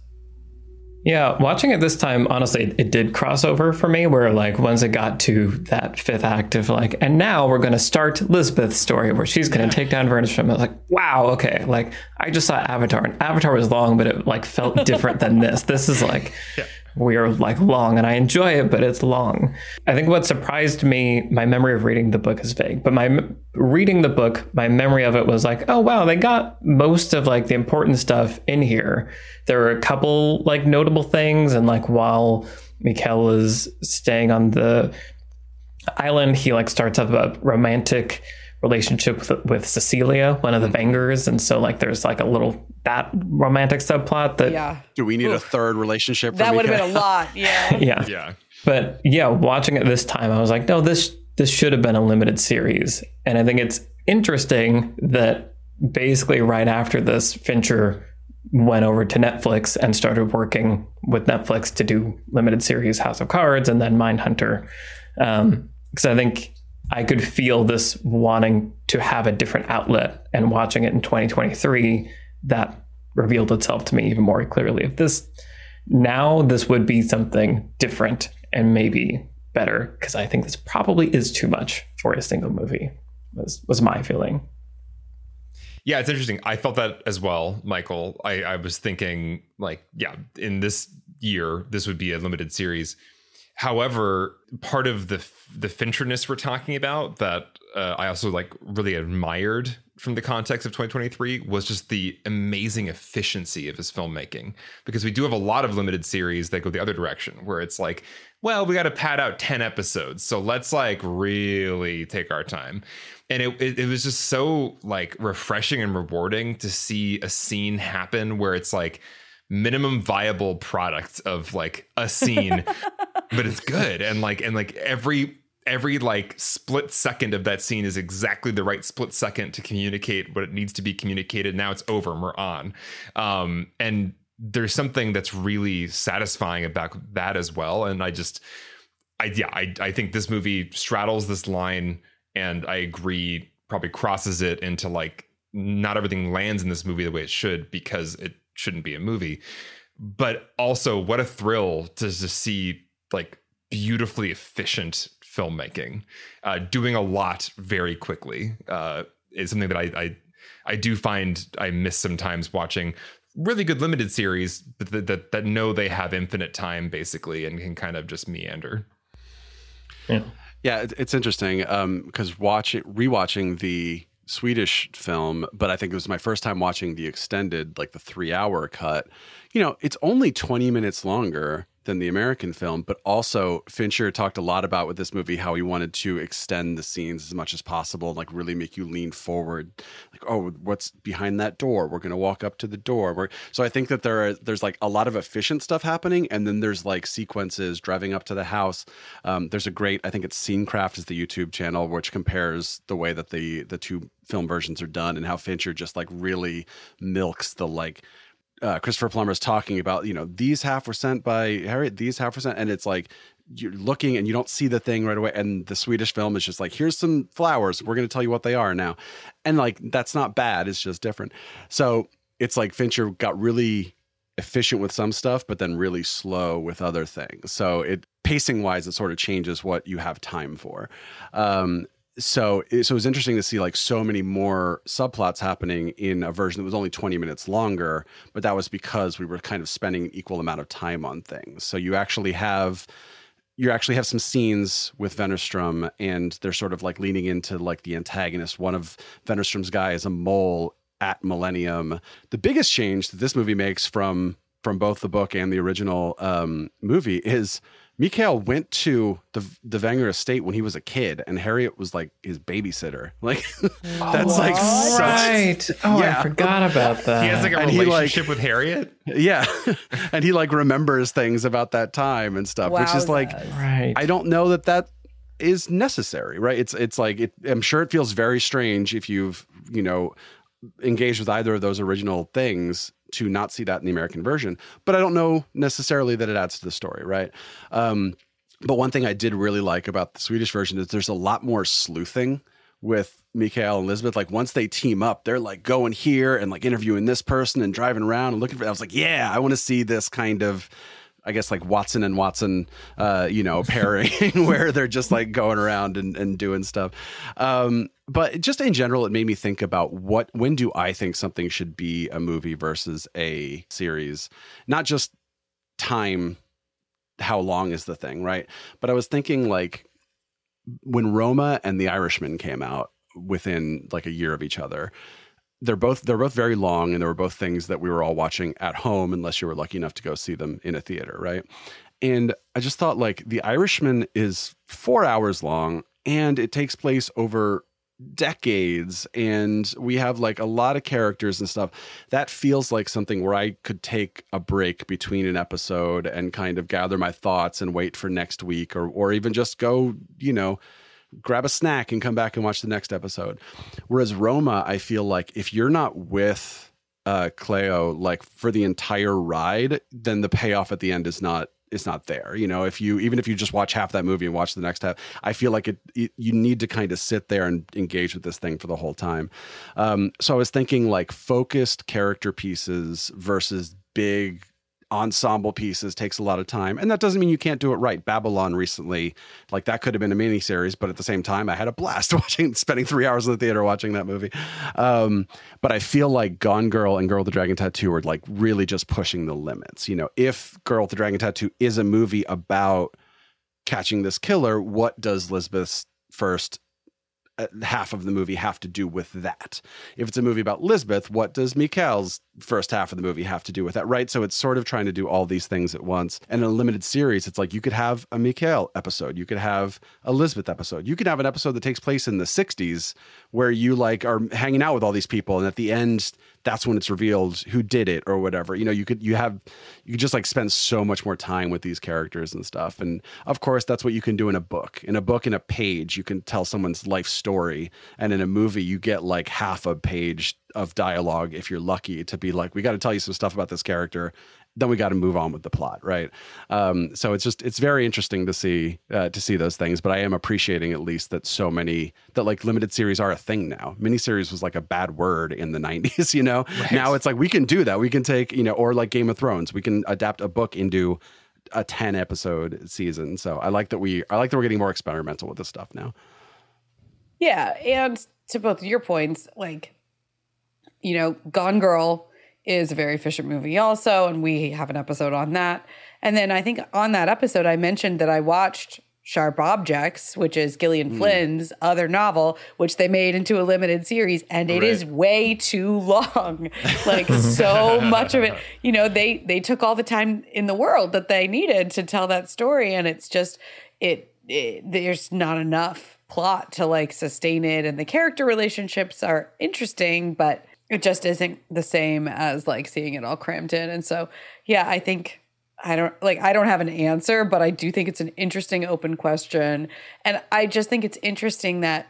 Yeah, watching it this time, honestly, it did cross over for me where like once it got to that fifth act of like, and now we're gonna start Lisbeth's story where she's gonna take down Wennerström. I was like, wow, okay. Like I just saw Avatar and Avatar was long, but it like felt different than this. This is like yeah we are like long and I enjoy it, but it's long. I think what surprised me, my memory of reading the book is vague, but my reading the book, my memory of it was like, oh wow, they got most of like the important stuff in here. There are a couple like notable things, and like while Mikael is staying on the island, he like starts up a romantic relationship with, with Cecilia, one of the Vangers, and so like there's like a little that romantic subplot that yeah. Do we need Oof. a third relationship? that would have been a lot. Yeah. yeah. Yeah. But yeah, watching it this time, I was like, no, this this should have been a limited series, and I think it's interesting that basically right after this, Fincher went over to Netflix and started working with Netflix to do limited series House of Cards and then Mindhunter. Because um, I think I could feel this wanting to have a different outlet and watching it in 2023 that revealed itself to me even more clearly. If this now this would be something different and maybe better because I think this probably is too much for a single movie. Was was my feeling. Yeah, it's interesting. I felt that as well, Michael. I, I was thinking like, yeah, in this year, this would be a limited series. However, part of the the Fincherness we're talking about that uh, I also like really admired from the context of 2023 was just the amazing efficiency of his filmmaking. Because we do have a lot of limited series that go the other direction where it's like well we got to pad out 10 episodes so let's like really take our time. And it, it, it was just so like refreshing and rewarding to see a scene happen where it's like minimum viable product of like a scene but it's good and like and like every every like split second of that scene is exactly the right split second to communicate what it needs to be communicated now it's over and we're on um and there's something that's really satisfying about that as well. And I just, I yeah, I I think this movie straddles this line, and I agree, probably crosses it into like not everything lands in this movie the way it should because it shouldn't be a movie. But also, what a thrill to just see like beautifully efficient filmmaking, uh, doing a lot very quickly. Uh, is something that I, I I do find I miss sometimes watching really good limited series that, that that know they have infinite time basically and can kind of just meander. Yeah, yeah, it's interesting because um, watching rewatching the Swedish film, but I think it was my first time watching the extended, like the three hour cut. You know, it's only 20 minutes longer than the American film, but also Fincher talked a lot about with this movie how he wanted to extend the scenes as much as possible, like really make you lean forward, like oh, what's behind that door? We're gonna walk up to the door. We're, so I think that there are there's like a lot of efficient stuff happening, and then there's like sequences driving up to the house. Um, there's a great I think it's Scenecraft is the YouTube channel which compares the way that the the two film versions are done and how Fincher just like really milks the like uh, Christopher Plummer is talking about, you know, these half were sent by Harriet, these half were sent, and it's like you're looking and you don't see the thing right away. And the Swedish film is just like, here's some flowers. We're going to tell you what they are now, and like that's not bad. It's just different. So it's like Fincher got really efficient with some stuff, but then really slow with other things. So it pacing wise, it sort of changes what you have time for. Um, so so it was interesting to see like so many more subplots happening in a version that was only 20 minutes longer but that was because we were kind of spending equal amount of time on things. So you actually have you actually have some scenes with Wennerström and they're sort of like leaning into like the antagonist. One of Wennerström's guy is a mole at Millennium. The biggest change that this movie makes from from both the book and the original um, movie is Mikael went to the the Vanger estate when he was a kid, and Harriet was like his babysitter. Oh, like that's like such. Oh, yeah. I forgot about that. He has like a and relationship like, with Harriet. Yeah, and he like remembers things about that time and stuff, wow, which is like, right. I don't know that that is necessary, right? It's it's like it, I'm sure it feels very strange if you've you know engaged with either of those original things to not see that in the American version. But I don't know necessarily that it adds to the story, right? Um, but one thing I did really like about the Swedish version is there's a lot more sleuthing with Mikael and Lisbeth. Like once they team up, they're like going here and like interviewing this person and driving around and looking for. I was like, yeah, I want to see this kind of I guess like Watson and Watson, uh, you know, pairing where they're just like going around and, and doing stuff. Um, but just in general, it made me think about what when do I think something should be a movie versus a series, not just time. How long is the thing, right? But I was thinking like when Roma and The Irishman came out within like a year of each other they're both they're both very long and they were both things that we were all watching at home unless you were lucky enough to go see them in a theater right and i just thought like the irishman is four hours long and it takes place over decades and we have like a lot of characters and stuff that feels like something where i could take a break between an episode and kind of gather my thoughts and wait for next week or or even just go you know grab a snack and come back and watch the next episode. Whereas Roma, I feel like if you're not with uh Cleo like for the entire ride, then the payoff at the end is not is not there. You know, if you even if you just watch half that movie and watch the next half, I feel like it, it you need to kind of sit there and engage with this thing for the whole time. Um, so I was thinking like focused character pieces versus big ensemble pieces takes a lot of time. And that doesn't mean you can't do it right. Babylon recently like that could have been a mini series but at the same time i had a blast watching spending three hours in the theater watching that movie. Um, but i feel like gone girl and girl with the dragon tattoo are like really just pushing the limits. You know if girl with the dragon tattoo is a movie about catching this killer what does lisbeth's first Uh, half of the movie have to do with that. If it's a movie about Lisbeth, what does Mikael's first half of the movie have to do with that, right? So it's sort of trying to do all these things at once. And in a limited series, it's like you could have a Mikael episode, you could have a Lisbeth episode, you could have an episode that takes place in the 60s where you like are hanging out with all these people and at the end that's when it's revealed who did it or whatever. You know, you could you have you just like spend so much more time with these characters and stuff. And of course, that's what you can do in a book. In a book, in a page, you can tell someone's life story, and in a movie, you get like half a page of dialogue if you're lucky to be like, we got to tell you some stuff about this character, then we got to move on with the plot, right? Um, so it's just it's very interesting to see uh, to see those things. But I am appreciating at least that so many that like limited series are a thing now. Miniseries was like a bad word in the '90s, you know. Right. Now it's like we can do that. We can take you know, or like Game of Thrones, we can adapt a book into a 10 episode season. So I like that we I like that we're getting more experimental with this stuff now. Yeah, and to both your points, like you know, Gone Girl is a very efficient movie also and we have an episode on that. And then I think on that episode I mentioned that I watched Sharp Objects, which is Gillian mm. Flynn's other novel, which they made into a limited series, and it right. is way too long. like so much of it, you know, they they took all the time in the world that they needed to tell that story, and it's just it, it there's not enough plot to like sustain it, and the character relationships are interesting, but it just isn't the same as like seeing it all crammed in. And so, yeah, I think I don't like I don't have an answer, but I do think it's an interesting open question. And I just think it's interesting that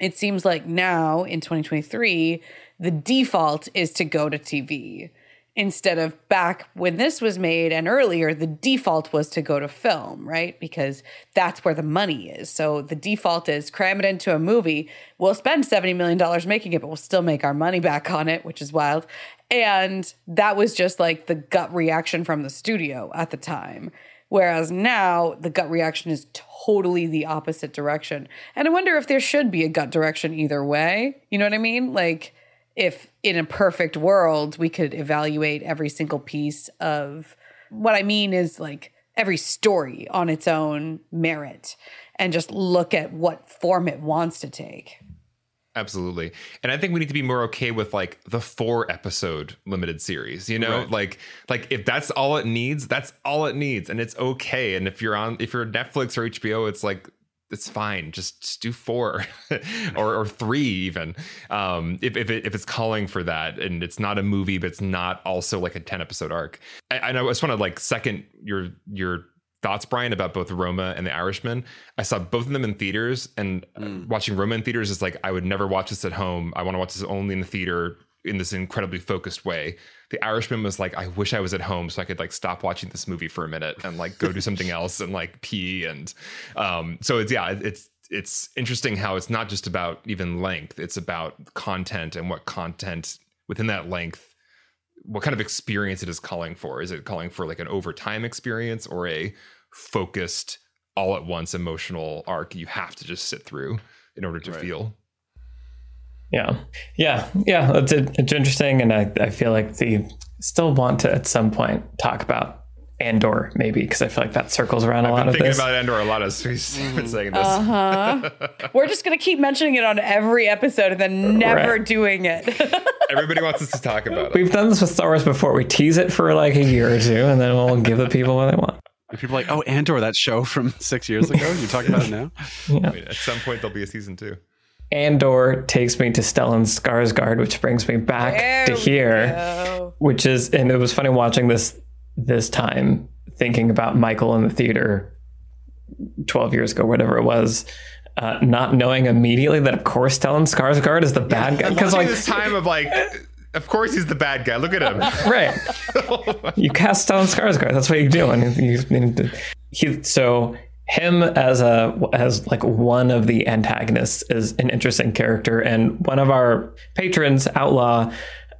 it seems like now in 2023 the default is to go to TV instead of back when this was made and earlier the default was to go to film right? Because that's where the money is. So the default is cram it into a movie. We'll spend 70 million dollars making it but we'll still make our money back on it which is wild. And that was just like the gut reaction from the studio at the time. Whereas now the gut reaction is totally the opposite direction. And i wonder if there should be a gut direction either way. You know what i mean? Like if in a perfect world we could evaluate every single piece of what I mean is like every story on its own merit and just look at what form it wants to take. Absolutely. And I think we need to be more okay with like the four episode limited series, you know? Right. Like like if that's all it needs, that's all it needs and it's okay. And if you're on if you're Netflix or HBO, it's like it's fine. Just, just do four or, or three even. Um, if if, it, if it's calling for that and it's not a movie, but it's not also like a ten episode arc. I, I know I just want to like second your your thoughts, Brian, about both Roma and The Irishman. I saw both of them in theaters, and mm. watching Roma in theaters is like I would never watch this at home. I want to watch this only in the theater in this incredibly focused way. The Irishman was like, I wish I was at home so I could like stop watching this movie for a minute and like go do something else and like pee and um so it's yeah, it's it's interesting how it's not just about even length, it's about content and what content within that length what kind of experience it is calling for. Is it calling for like an overtime experience or a focused all at once emotional arc you have to just sit through in order to right. feel? Yeah, yeah, yeah. It's, it's interesting, and I, I feel like they still want to at some point talk about Andor, maybe because I feel like that circles around I've a lot of thinking this. about Andor a lot as we've been saying this. Uh-huh. We're just gonna keep mentioning it on every episode and then never right. doing it. Everybody wants us to talk about it. We've done this with Star Wars before. We tease it for like a year or two, and then we'll give the people what they want. People are like, oh, Andor, that show from six years ago. You're talking about it now? Yeah. I mean, at some point, there'll be a season two. Andor takes me to Stellan Skarsgård, which brings me back there to here, which is, and it was funny watching this this time, thinking about Michael in the theater twelve years ago, whatever it was. Uh, not knowing immediately that, of course, Stellan Skarsgård is the bad guy. Because like this time of like, of course he's the bad guy. Look at him. right. you cast Stellan Skarsgård. That's what you do. And you, he, so him as a as like one of the antagonists is an interesting character and one of our patrons outlaw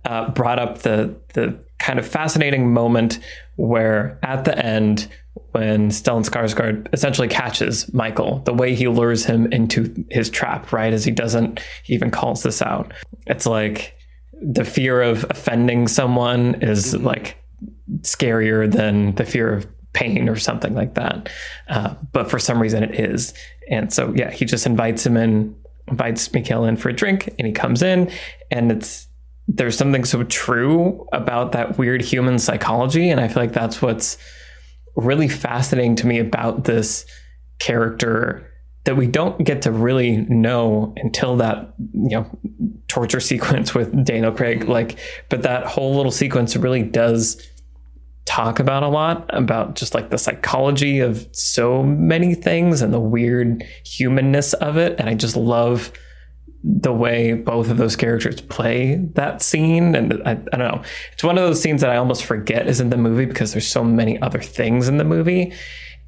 uh, brought up the the kind of fascinating moment where at the end when Stellan Skarsgård essentially catches Michael, the way he lures him into his trap, right? As he doesn't he even calls this out. It's like the fear of offending someone is mm-hmm. like scarier than the fear of pain or something like that. Uh, but for some reason it is. And so, yeah, he just invites him in, invites Mikael in for a drink, and he comes in, and it's there's something so true about that weird human psychology. And I feel like that's what's really fascinating to me about this character that we don't get to really know until that you know torture sequence with Daniel Craig like but that whole little sequence really does talk about a lot about just like the psychology of so many things and the weird humanness of it and i just love the way both of those characters play that scene. And I, I don't know. It's one of those scenes that I almost forget is in the movie because there's so many other things in the movie.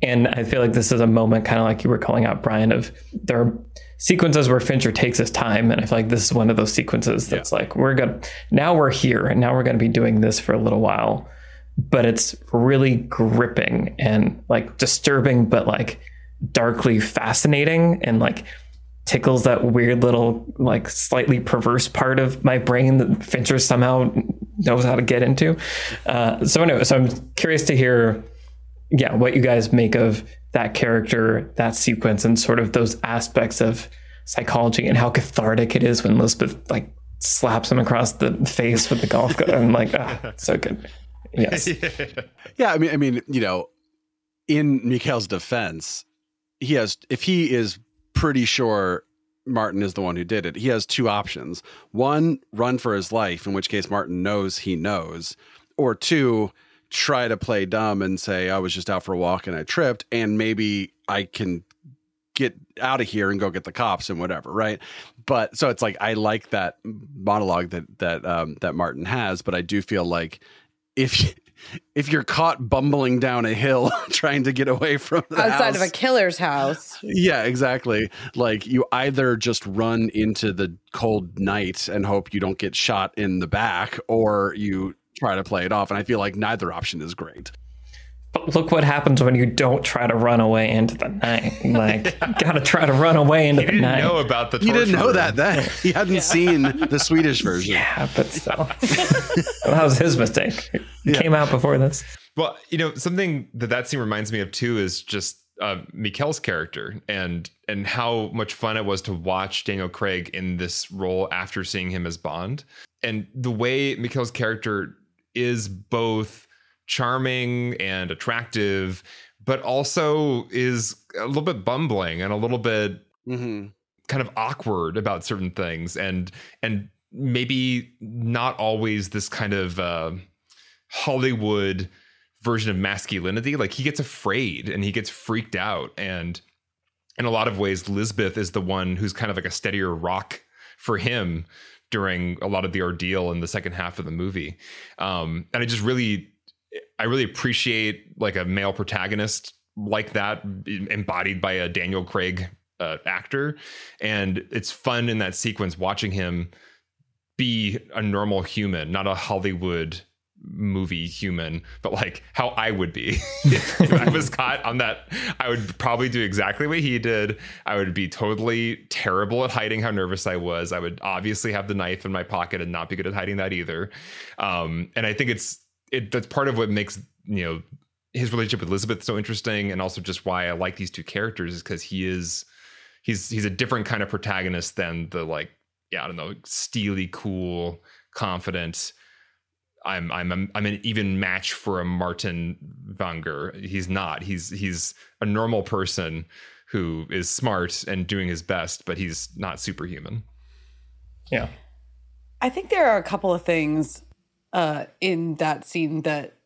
And I feel like this is a moment, kind of like you were calling out, Brian, of there are sequences where Fincher takes his time. And I feel like this is one of those sequences that's yeah. like, we're going to, now we're here and now we're going to be doing this for a little while. But it's really gripping and like disturbing, but like darkly fascinating. And like, tickles that weird little like slightly perverse part of my brain that Fincher somehow knows how to get into. Uh, so anyway, so I'm curious to hear, yeah, what you guys make of that character, that sequence, and sort of those aspects of psychology and how cathartic it is when Lisbeth like slaps him across the face with the golf club. I'm like, ah, so good. Yes. yeah, I mean, I mean, you know, in Mikael's defense, he has if he is pretty sure Martin is the one who did it. He has two options. One, run for his life, in which case Martin knows he knows. Or two, try to play dumb and say, I was just out for a walk and I tripped, and maybe I can get out of here and go get the cops and whatever, right? But so it's like I like that monologue that that um that Martin has, but I do feel like if if you're caught bumbling down a hill trying to get away from the outside house, of a killer's house. Yeah, exactly. Like you either just run into the cold night and hope you don't get shot in the back, or you try to play it off. And I feel like neither option is great. But look what happens when you don't try to run away into the night. Like, gotta try to run away into he the night. He didn't know about the. He didn't know room. that then. He hadn't yeah. seen the Swedish version. Yeah, but still, well, that was his mistake. It yeah. came out before this. Well, you know, something that that scene reminds me of too is just uh, Mikael's character and and how much fun it was to watch Daniel Craig in this role after seeing him as Bond, and the way Mikael's character is both charming and attractive, but also is a little bit bumbling and a little bit mm-hmm. kind of awkward about certain things, and and maybe not always this kind of uh, Hollywood version of masculinity. Like he gets afraid and he gets freaked out, and in a lot of ways, Lisbeth is the one who's kind of like a steadier rock for him during a lot of the ordeal in the second half of the movie. Um, and I just really I really appreciate like a male protagonist like that embodied by a Daniel Craig uh, actor, and it's fun in that sequence watching him be a normal human, not a Hollywood movie human, but like how I would be if I was caught on that. I would probably do exactly what he did. I would be totally terrible at hiding how nervous I was. I would obviously have the knife in my pocket and not be good at hiding that either. Um, and I think it's it that's part of what makes you know his relationship with Lisbeth so interesting, and also just why I like these two characters is because he is he's he's a different kind of protagonist than the like yeah I don't know steely, cool, confident. I'm I'm a, I'm an even match for a Martin Vanger. He's not. He's he's a normal person who is smart and doing his best, but he's not superhuman. Yeah. I think there are a couple of things uh, in that scene that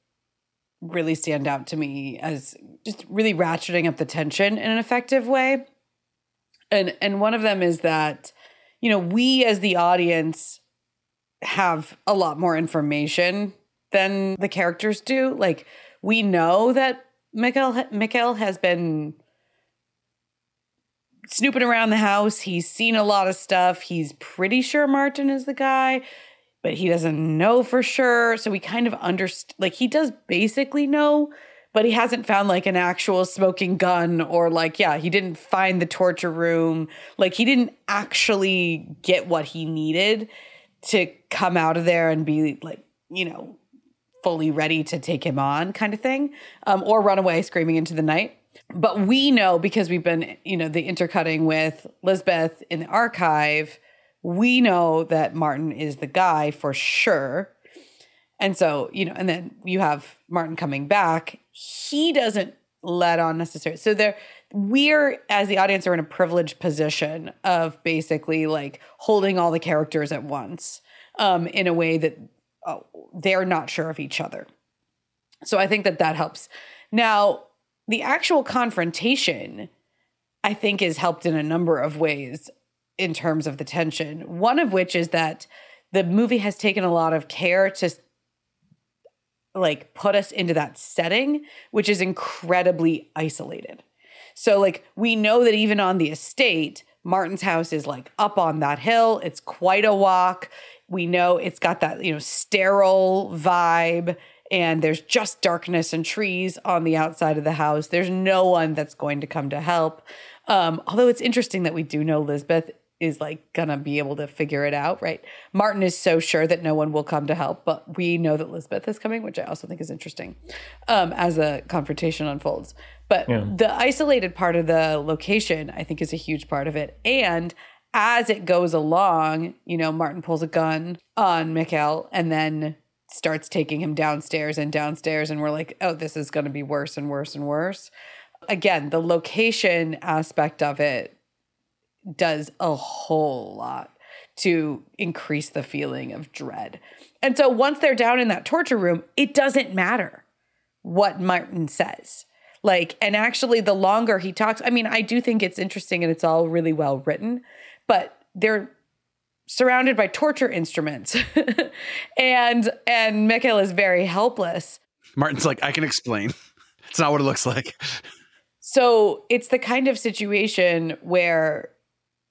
really stand out to me as just really ratcheting up the tension in an effective way. And and one of them is that you know, we as the audience have a lot more information than the characters do. Like we know that Mikael Mikael has been snooping around the house. He's seen a lot of stuff. He's pretty sure Martin is the guy but he doesn't know for sure. So we kind of understand, like, he does basically know, but he hasn't found like an actual smoking gun or like, yeah, he didn't find the torture room. Like, he didn't actually get what he needed to come out of there and be like, you know, fully ready to take him on kind of thing um, or run away screaming into the night but we know because we've been you know the intercutting with lisbeth in the archive we know that Martin is the guy for sure. And so, you know, and then you have Martin coming back. He doesn't let on necessarily. So there we're as the audience are in a privileged position of basically like holding all the characters at once um in a way that oh, they're not sure of each other. So I think that that helps. Now, the actual confrontation I think is helped in a number of ways in terms of the tension. One of which is that the movie has taken a lot of care to like put us into that setting, which is incredibly isolated. So like we know that even on the estate, Martin's house is like up on that hill. It's quite a walk. We know it's got that, you know, sterile vibe and there's just darkness and trees on the outside of the house. There's no one that's going to come to help. Um, although it's interesting that we do know Lisbeth is like gonna be able to figure it out, right? Martin is so sure that no one will come to help, but we know that Lisbeth is coming, which I also think is interesting um, as the confrontation unfolds. But yeah. the isolated part of the location, I think, is a huge part of it. And as it goes along, you know, Martin pulls a gun on Mikael and then starts taking him downstairs and downstairs. And we're like, oh, this is going to be worse and worse and worse. Again, the location aspect of it does a whole lot to increase the feeling of dread. And so once they're down in that torture room, it doesn't matter what Martin says. Like, and actually, the longer he talks, I mean, I do think it's interesting and it's all really well written, but they're surrounded by torture instruments and and Mikael is very helpless. Martin's like, I can explain. It's not what it looks like. So it's the kind of situation where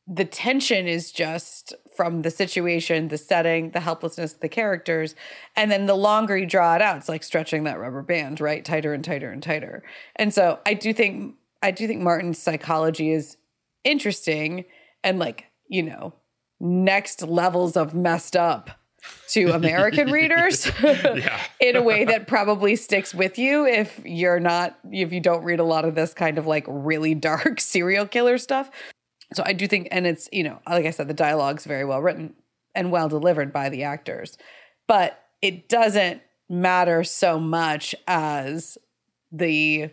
the tension is just from the situation, the setting, the helplessness of the characters. And then the longer you draw it out, it's like stretching that rubber band, right? Tighter and tighter and tighter. And so I do think I do think Martin's psychology is interesting and like, you know, next levels of messed up to American readers in a way that probably sticks with you if you're not if you don't read a lot of this kind of like really dark serial killer stuff. So I do think and it's, you know, like I said the dialogue's very well written and well delivered by the actors. But it doesn't matter so much as the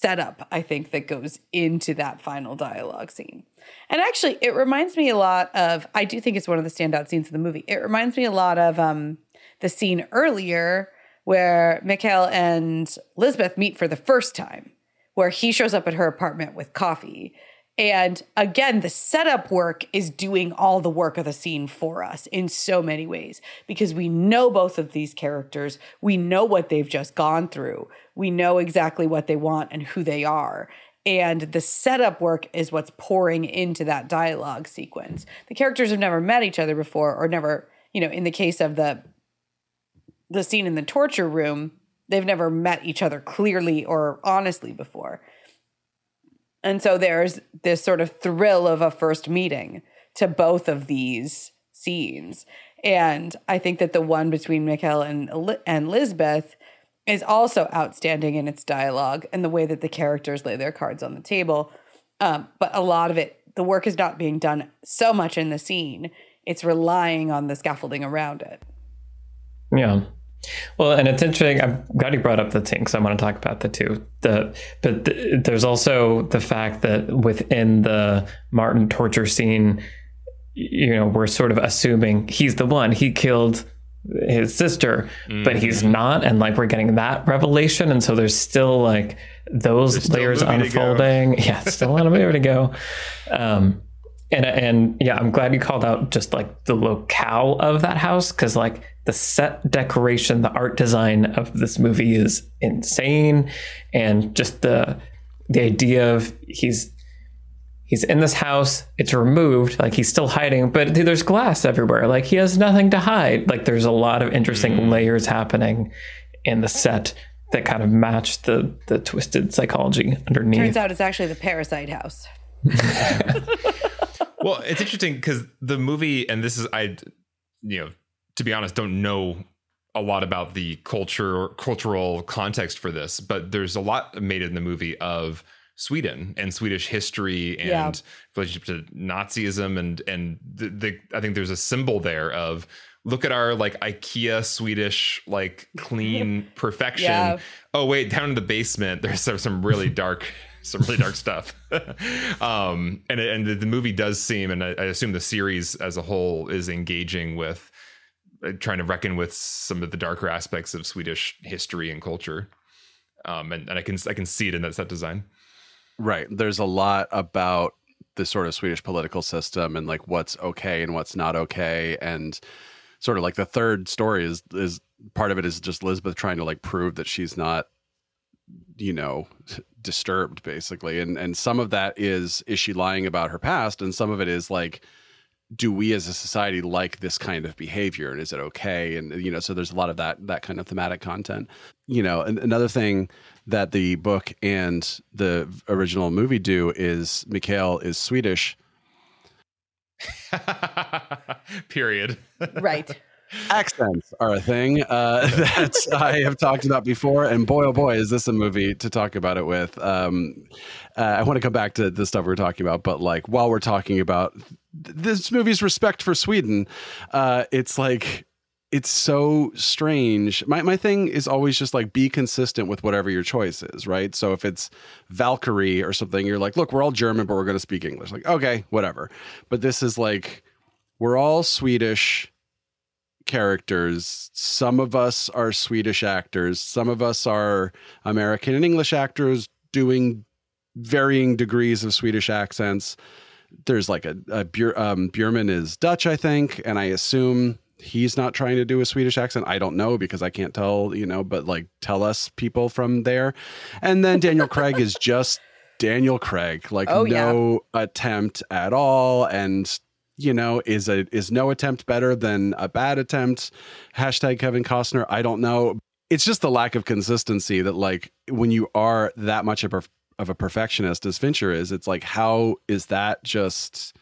setup I think that goes into that final dialogue scene. And actually, it reminds me a lot of, I do think it's one of the standout scenes of the movie. It reminds me a lot of um, the scene earlier where Mikael and Lisbeth meet for the first time, where he shows up at her apartment with coffee. And again, the setup work is doing all the work of the scene for us in so many ways because we know both of these characters. We know what they've just gone through. We know exactly what they want and who they are and the setup work is what's pouring into that dialogue sequence. The characters have never met each other before or never, you know, in the case of the the scene in the torture room, they've never met each other clearly or honestly before. And so there's this sort of thrill of a first meeting to both of these scenes. And I think that the one between Mikael and and Lisbeth is also outstanding in its dialogue and the way that the characters lay their cards on the table. Um, but a lot of it, the work is not being done so much in the scene. It's relying on the scaffolding around it. Yeah. Well, and it's interesting. I'm glad you brought up the thing because I want to talk about the two. The but the, there's also the fact that within the Martin torture scene, you know, we're sort of assuming he's the one. He killed his sister, mm-hmm. but he's not. And like we're getting that revelation. And so there's still like those layers unfolding. Yeah, still a lot of movie to go. Um, and and yeah, I'm glad you called out just like the locale of that house because like the set decoration, the art design of this movie is insane, and just the the idea of he's he's in this house it's removed like he's still hiding but there's glass everywhere. Like he has nothing to hide. Like there's a lot of interesting mm. layers happening in the set that kind of match the the twisted psychology underneath. Turns out it's actually the parasite house well it's interesting because the movie and this is i you know to be honest don't know a lot about the culture cultural context for this but there's a lot made in the movie of Sweden and Swedish history and yeah. relationship to Nazism and and the, the I think there's a symbol there of look at our like IKEA Swedish like clean perfection. Yeah. Oh wait, down in the basement there's some really dark some really dark stuff. um, and and the, the, movie does seem, and I, I, assume the series as a whole is engaging with uh, trying to reckon with some of the darker aspects of Swedish history and culture. Um, and, and I can I can see it in that set design. Right. There's a lot about the sort of Swedish political system and like what's okay and what's not okay and sort of like the third story is is part of it is just Lisbeth trying to like prove that she's not you know disturbed basically. And and some of that is is she lying about her past? And some of it is like do we as a society like this kind of behavior? And is it okay? And you know so there's a lot of that that kind of thematic content. You know and another thing that the book and the original movie do is Mikael is Swedish. Period. Right. Accents are a thing uh, that I have talked about before, and boy, oh boy, is this a movie to talk about it with. Um, uh, I want to come back to the stuff we are talking about, but like while we're talking about th- this movie's respect for Sweden, uh, it's like it's so strange. My my thing is always just like be consistent with whatever your choice is, right? So if it's Valkyrie or something, you're like, look, we're all German, but we're going to speak English. Like, okay, whatever. But this is like we're all Swedish characters. Some of us are Swedish actors. Some of us are American and English actors doing varying degrees of Swedish accents. There's like a, a um, Bjurman is Dutch, I think, and I assume he's not trying to do a Swedish accent. I don't know because I can't tell, you know, but like tell us people from there. And then Daniel Craig is just Daniel Craig, like Oh, no attempt at all. And you know, is a is no attempt better than a bad attempt? Hashtag Kevin Costner. I don't know. It's just the lack of consistency that like when you are that much of a, of a perfectionist as Fincher is, it's like how is that just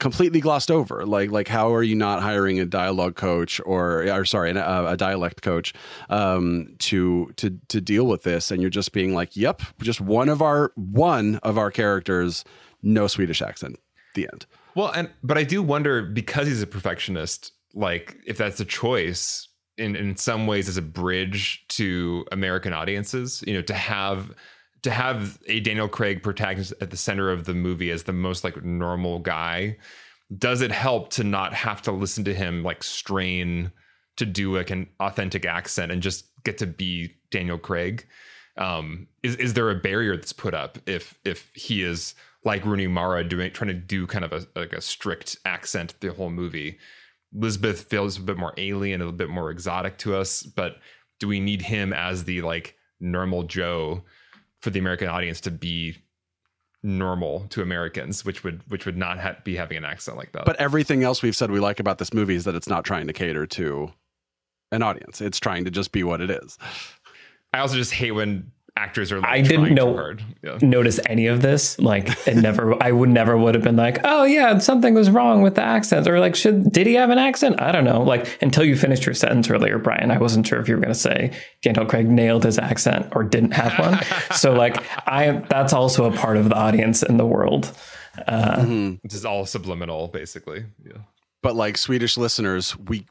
completely glossed over like like how are you not hiring a dialogue coach or or sorry a, a dialect coach um to to to deal with this and you're just being like yep just one of our one of our characters no swedish accent the end Well, and but I do wonder because he's a perfectionist, like if that's a choice in in some ways as a bridge to American audiences, you know, to have to have a Daniel Craig protagonist at the center of the movie as the most like normal guy, does it help to not have to listen to him like strain to do like an authentic accent and just get to be Daniel Craig? Um, is is there a barrier that's put up if if he is like Rooney Mara doing trying to do kind of a like a strict accent the whole movie. Lisbeth feels a bit more alien, a bit more exotic to us, but do we need him as the like normal Joe for the American audience to be normal to Americans, which would which would not ha- be having an accent like that? but everything else we've said we like about this movie is that it's not trying to cater to an audience it's trying to just be what it is I also just hate when actors are. Like, I didn't know- Yeah. notice any of this. Like it never I would never would have been like, oh yeah, something was wrong with the accent. Or like, should did he have an accent? I don't know. Like until you finished your sentence earlier, Brian, I wasn't sure if you were gonna say Daniel Craig nailed his accent or didn't have one. so like I that's also a part of the audience in the world. Uh, mm-hmm. This is all subliminal, basically. Yeah. but like swedish listeners we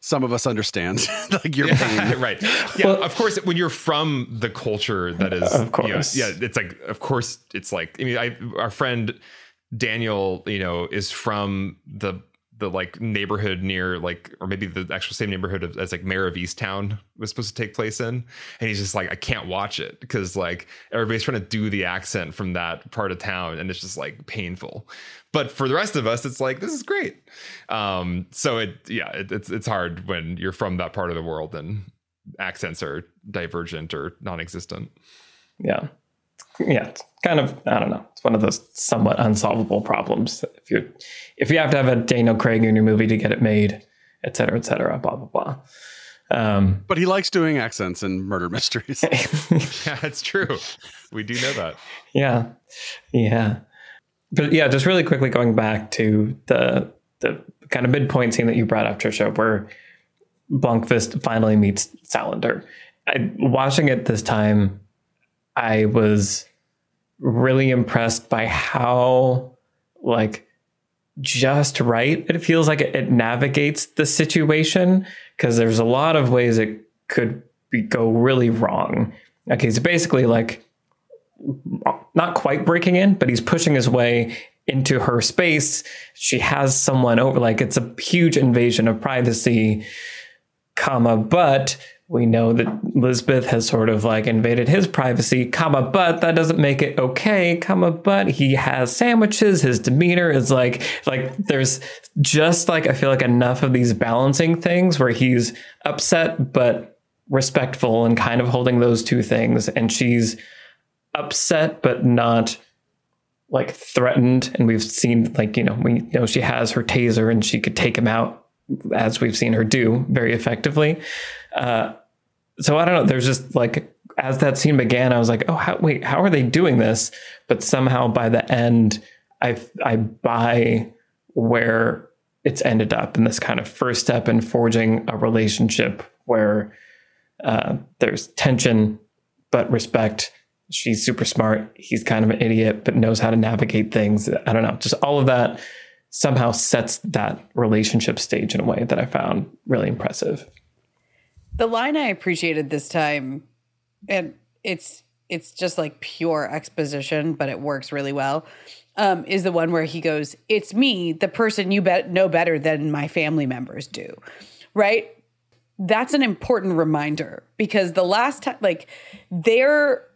some of us understand like your pain right. Yeah. of course, when you're from the culture that is, Of you know, course. yeah, it's like, of course, it's like. I mean, I our friend Daniel, you know, is from the the like neighborhood near like, or maybe the actual same neighborhood of, as like Mare of Easttown was supposed to take place in, and he's just like, I can't watch it because like everybody's trying to do the accent from that part of town, and it's just like painful. But for the rest of us, it's like this is great. Um, so it, yeah, it, it's it's hard when you're from that part of the world and accents are divergent or non-existent. Yeah. Yeah. It's kind of I don't know. It's one of those somewhat unsolvable problems. If you if you have to have a Daniel Craig in your movie to get it made, et cetera, et cetera, blah blah blah. Um, but he likes doing accents and murder mysteries Yeah, it's true. We do know that. Yeah. Yeah. But yeah, just really quickly going back to the the kind of midpoint scene that you brought up, Trisha, where Blomkvist finally meets Salander. I, watching it this time, I was really impressed by how like just right it feels like it, it navigates the situation because there's a lot of ways it could be, go really wrong. Okay, so basically like not quite breaking in, but he's pushing his way into her space. She has someone over, like it's a huge invasion of privacy, comma, but we know that Lisbeth has sort of like invaded his privacy, comma, but that doesn't make it okay, comma, but he has sandwiches. His demeanor is like, like there's just like, I feel like enough of these balancing things where he's upset, but respectful and kind of holding those two things. And she's upset, but not like threatened. And we've seen like, you know, we know she has her taser and she could take him out as we've seen her do very effectively. Uh, so I don't know. There's just like as that scene began, I was like, oh, how, wait, how are they doing this? But somehow by the end, I I buy where it's ended up in this kind of first step in forging a relationship where uh, there's tension but respect. She's super smart. He's kind of an idiot, but knows how to navigate things. I don't know. Just all of that somehow sets that relationship stage in a way that I found really impressive. The line I appreciated this time, and it's it's just like pure exposition, but it works really well. Um, is the one where he goes, "It's me, the person you bet know better than my family members do," right? That's an important reminder because the last time, like, their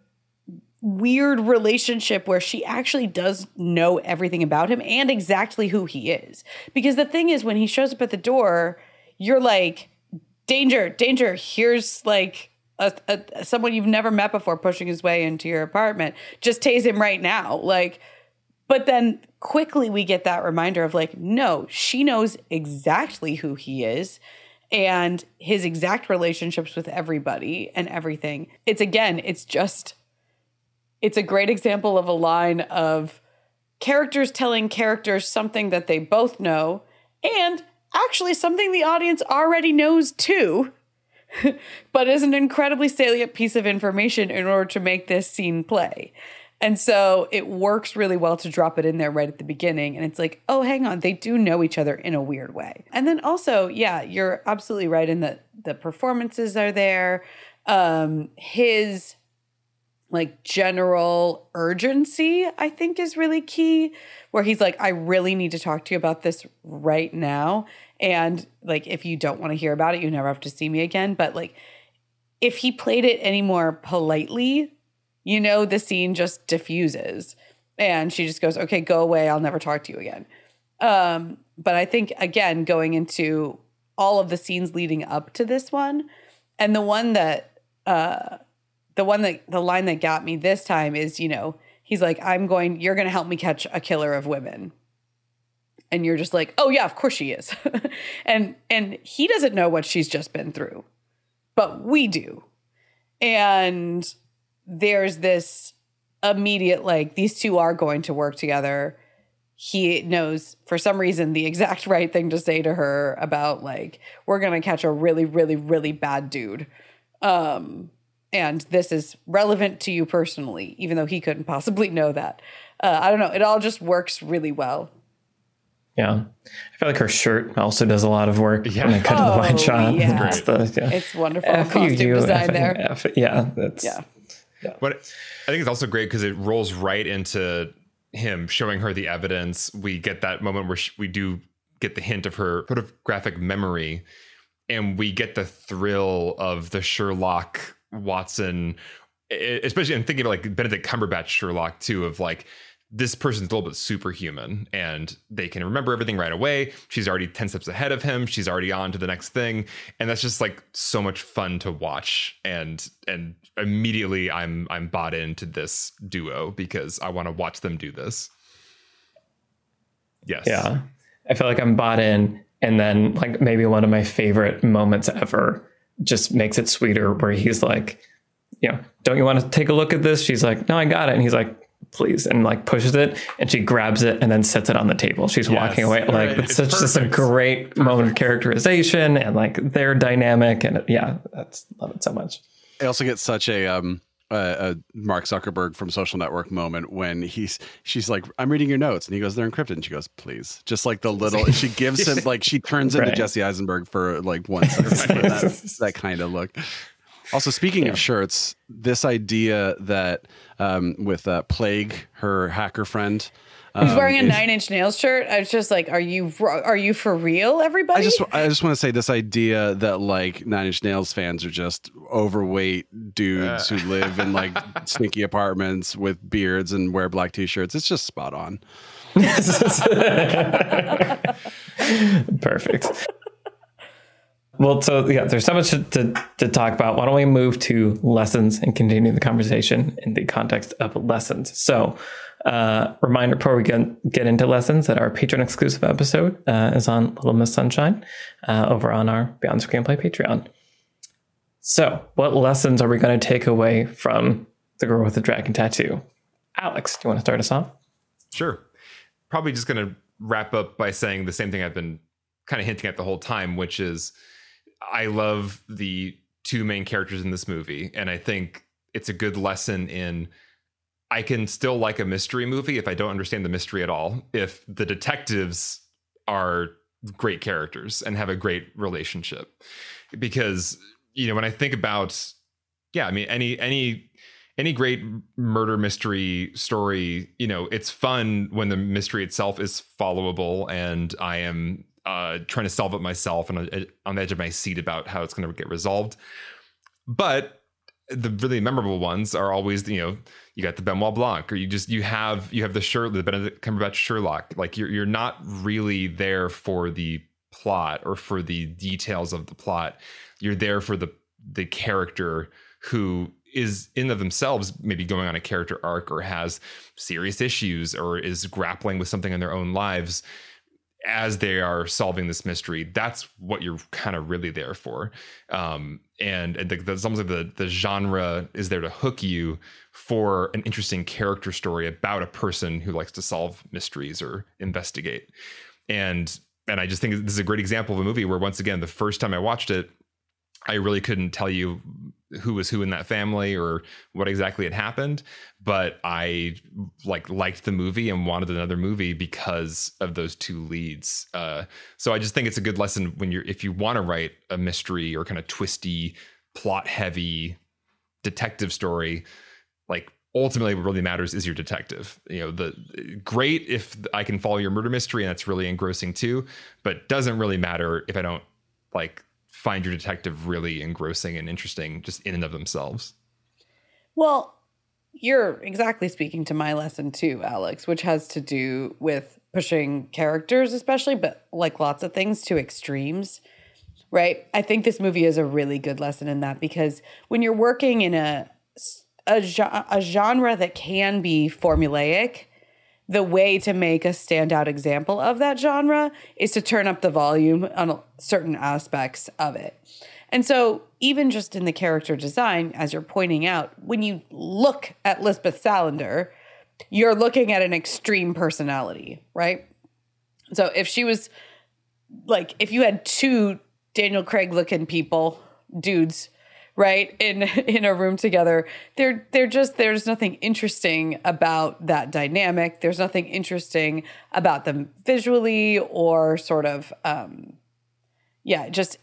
weird relationship where she actually does know everything about him and exactly who he is. Because the thing is, when he shows up at the door, you're like, danger, danger. Here's like a, a, someone you've never met before pushing his way into your apartment. Just tase him right now. Like, but then quickly we get that reminder of like, no, she knows exactly who he is and his exact relationships with everybody and everything. It's again, it's just, it's a great example of a line of characters telling characters something that they both know and actually something the audience already knows too, but is an incredibly salient piece of information in order to make this scene play. And so it works really well to drop it in there right at the beginning. And it's like, oh, hang on, they do know each other in a weird way. And then also, yeah, you're absolutely right in that the performances are there. Um, his like general urgency, I think is really key, where he's like, I really need to talk to you about this right now. And like, if you don't want to hear about it, you never have to see me again. But like, if he played it any more politely, you know, the scene just diffuses and she just goes, okay, go away. I'll never talk to you again. Um, but I think, again, going into all of the scenes leading up to this one, and the one that, uh, the one that, the line that got me this time is, you know, he's like, I'm going, you're going to help me catch a killer of women and you're just like, "Oh yeah, of course she is." and and he doesn't know what she's just been through. But we do. And there's this immediate like these two are going to work together. He knows for some reason the exact right thing to say to her about like we're going to catch a really really really bad dude. Um and this is relevant to you personally even though he couldn't possibly know that. Uh, I don't know, it all just works really well. Yeah. I feel like her shirt also does a lot of work yeah. when they cut oh, to the wide shot. Yeah. It's, the, yeah. it's wonderful F costume you, design F- there. F- yeah. That's, yeah. yeah. But I think it's also great because it rolls right into him showing her the evidence. We get that moment where she, we do get the hint of her photographic memory and we get the thrill of the Sherlock Watson, especially I'm thinking of like Benedict Cumberbatch Sherlock too, of like this person's a little bit superhuman and they can remember everything right away. She's already 10 steps ahead of him. She's already on to the next thing. And that's just like so much fun to watch. And and immediately I'm I'm bought into this duo because I want to watch them do this. Yes. Yeah. I feel like I'm bought in. And then like maybe one of my favorite moments ever just makes it sweeter where he's like, you know, don't you want to take a look at this? She's like, no, I got it. And he's like, please and like pushes it and she grabs it and then sets it on the table she's yes, walking away like right. it's, it's, such just a great perfect. moment of characterization and like their dynamic and yeah that's love it so much i also get such a um a, Mark Zuckerberg from Social Network moment when he's she's like, "I'm reading your notes," and he goes, "They're encrypted." And she goes, "Please," just like the little. she gives him like she turns into. Jesse Eisenberg for like one second. that, that kind of look. Also, speaking yeah. of shirts, this idea that um, with uh, Plague, her hacker friend, He's Um, wearing a Nine Inch Nails shirt. I was just like, "Are you are you for real, everybody?" I just I just want to say this idea that like Nine Inch Nails fans are just overweight dudes who live in like stinky apartments with beards and wear black t-shirts. It's just spot on. Perfect. Well, so yeah, there's so much to, to, to talk about. Why don't we move to lessons and continue the conversation in the context of lessons? So, uh, reminder before we get, get into lessons that our patron exclusive episode uh, is on Little Miss Sunshine uh, over on our Beyond Screenplay Patreon. So, what lessons are we going to take away from The Girl with the Dragon Tattoo? Alex, do you want to start us off? Sure. Probably just going to wrap up by saying the same thing I've been kind of hinting at the whole time, which is I love the two main characters in this movie. And I think it's a good lesson in I can still like a mystery movie if I don't understand the mystery at all. If the detectives are great characters and have a great relationship. Because, you know, when I think about, yeah, I mean, any, any, any great murder mystery story, you know, it's fun when the mystery itself is followable and I am uh, trying to solve it myself and on- on the edge of my seat about how it's going to get resolved. But the really memorable ones are always, you know, you got the Benoit Blanc, or you just you have you have the Sherlock, the Benedict Cumberbatch Sherlock. Like you're you're not really there for the plot or for the details of the plot. You're there for the the character who is in of themselves maybe going on a character arc or has serious issues or is grappling with something in their own lives as they are solving this mystery that's what you're kind of really there for. Um and, and the, the, it's almost like the the genre is there to hook you for an interesting character story about a person who likes to solve mysteries or investigate. And and i just think this is a great example of a movie where once again the first time i watched it I really couldn't tell you who was who in that family or what exactly had happened, but I like liked the movie and wanted another movie because of those two leads. Uh, so I just think it's a good lesson when you're if you want to write a mystery or kind of twisty, plot heavy detective story, like ultimately what really matters is your detective. You know, the great if I can follow your murder mystery and that's really engrossing too, but doesn't really matter if I don't like find your detective really engrossing and interesting just in and of themselves. Well, you're exactly speaking to my lesson too, Alex, which has to do with pushing characters, especially, but like lots of things to extremes. Right? I think this movie is a really good lesson in that because when you're working in a a, a genre that can be formulaic, the way to make a standout example of that genre is to turn up the volume on certain aspects of it. And so, even just in the character design, as you're pointing out, when you look at Lisbeth Salander, you're looking at an extreme personality, right? So, if she was like, if you had two Daniel Craig looking people, dudes, right in in a room together. They're they're just there's nothing interesting about that dynamic. There's nothing interesting about them visually or sort of um yeah just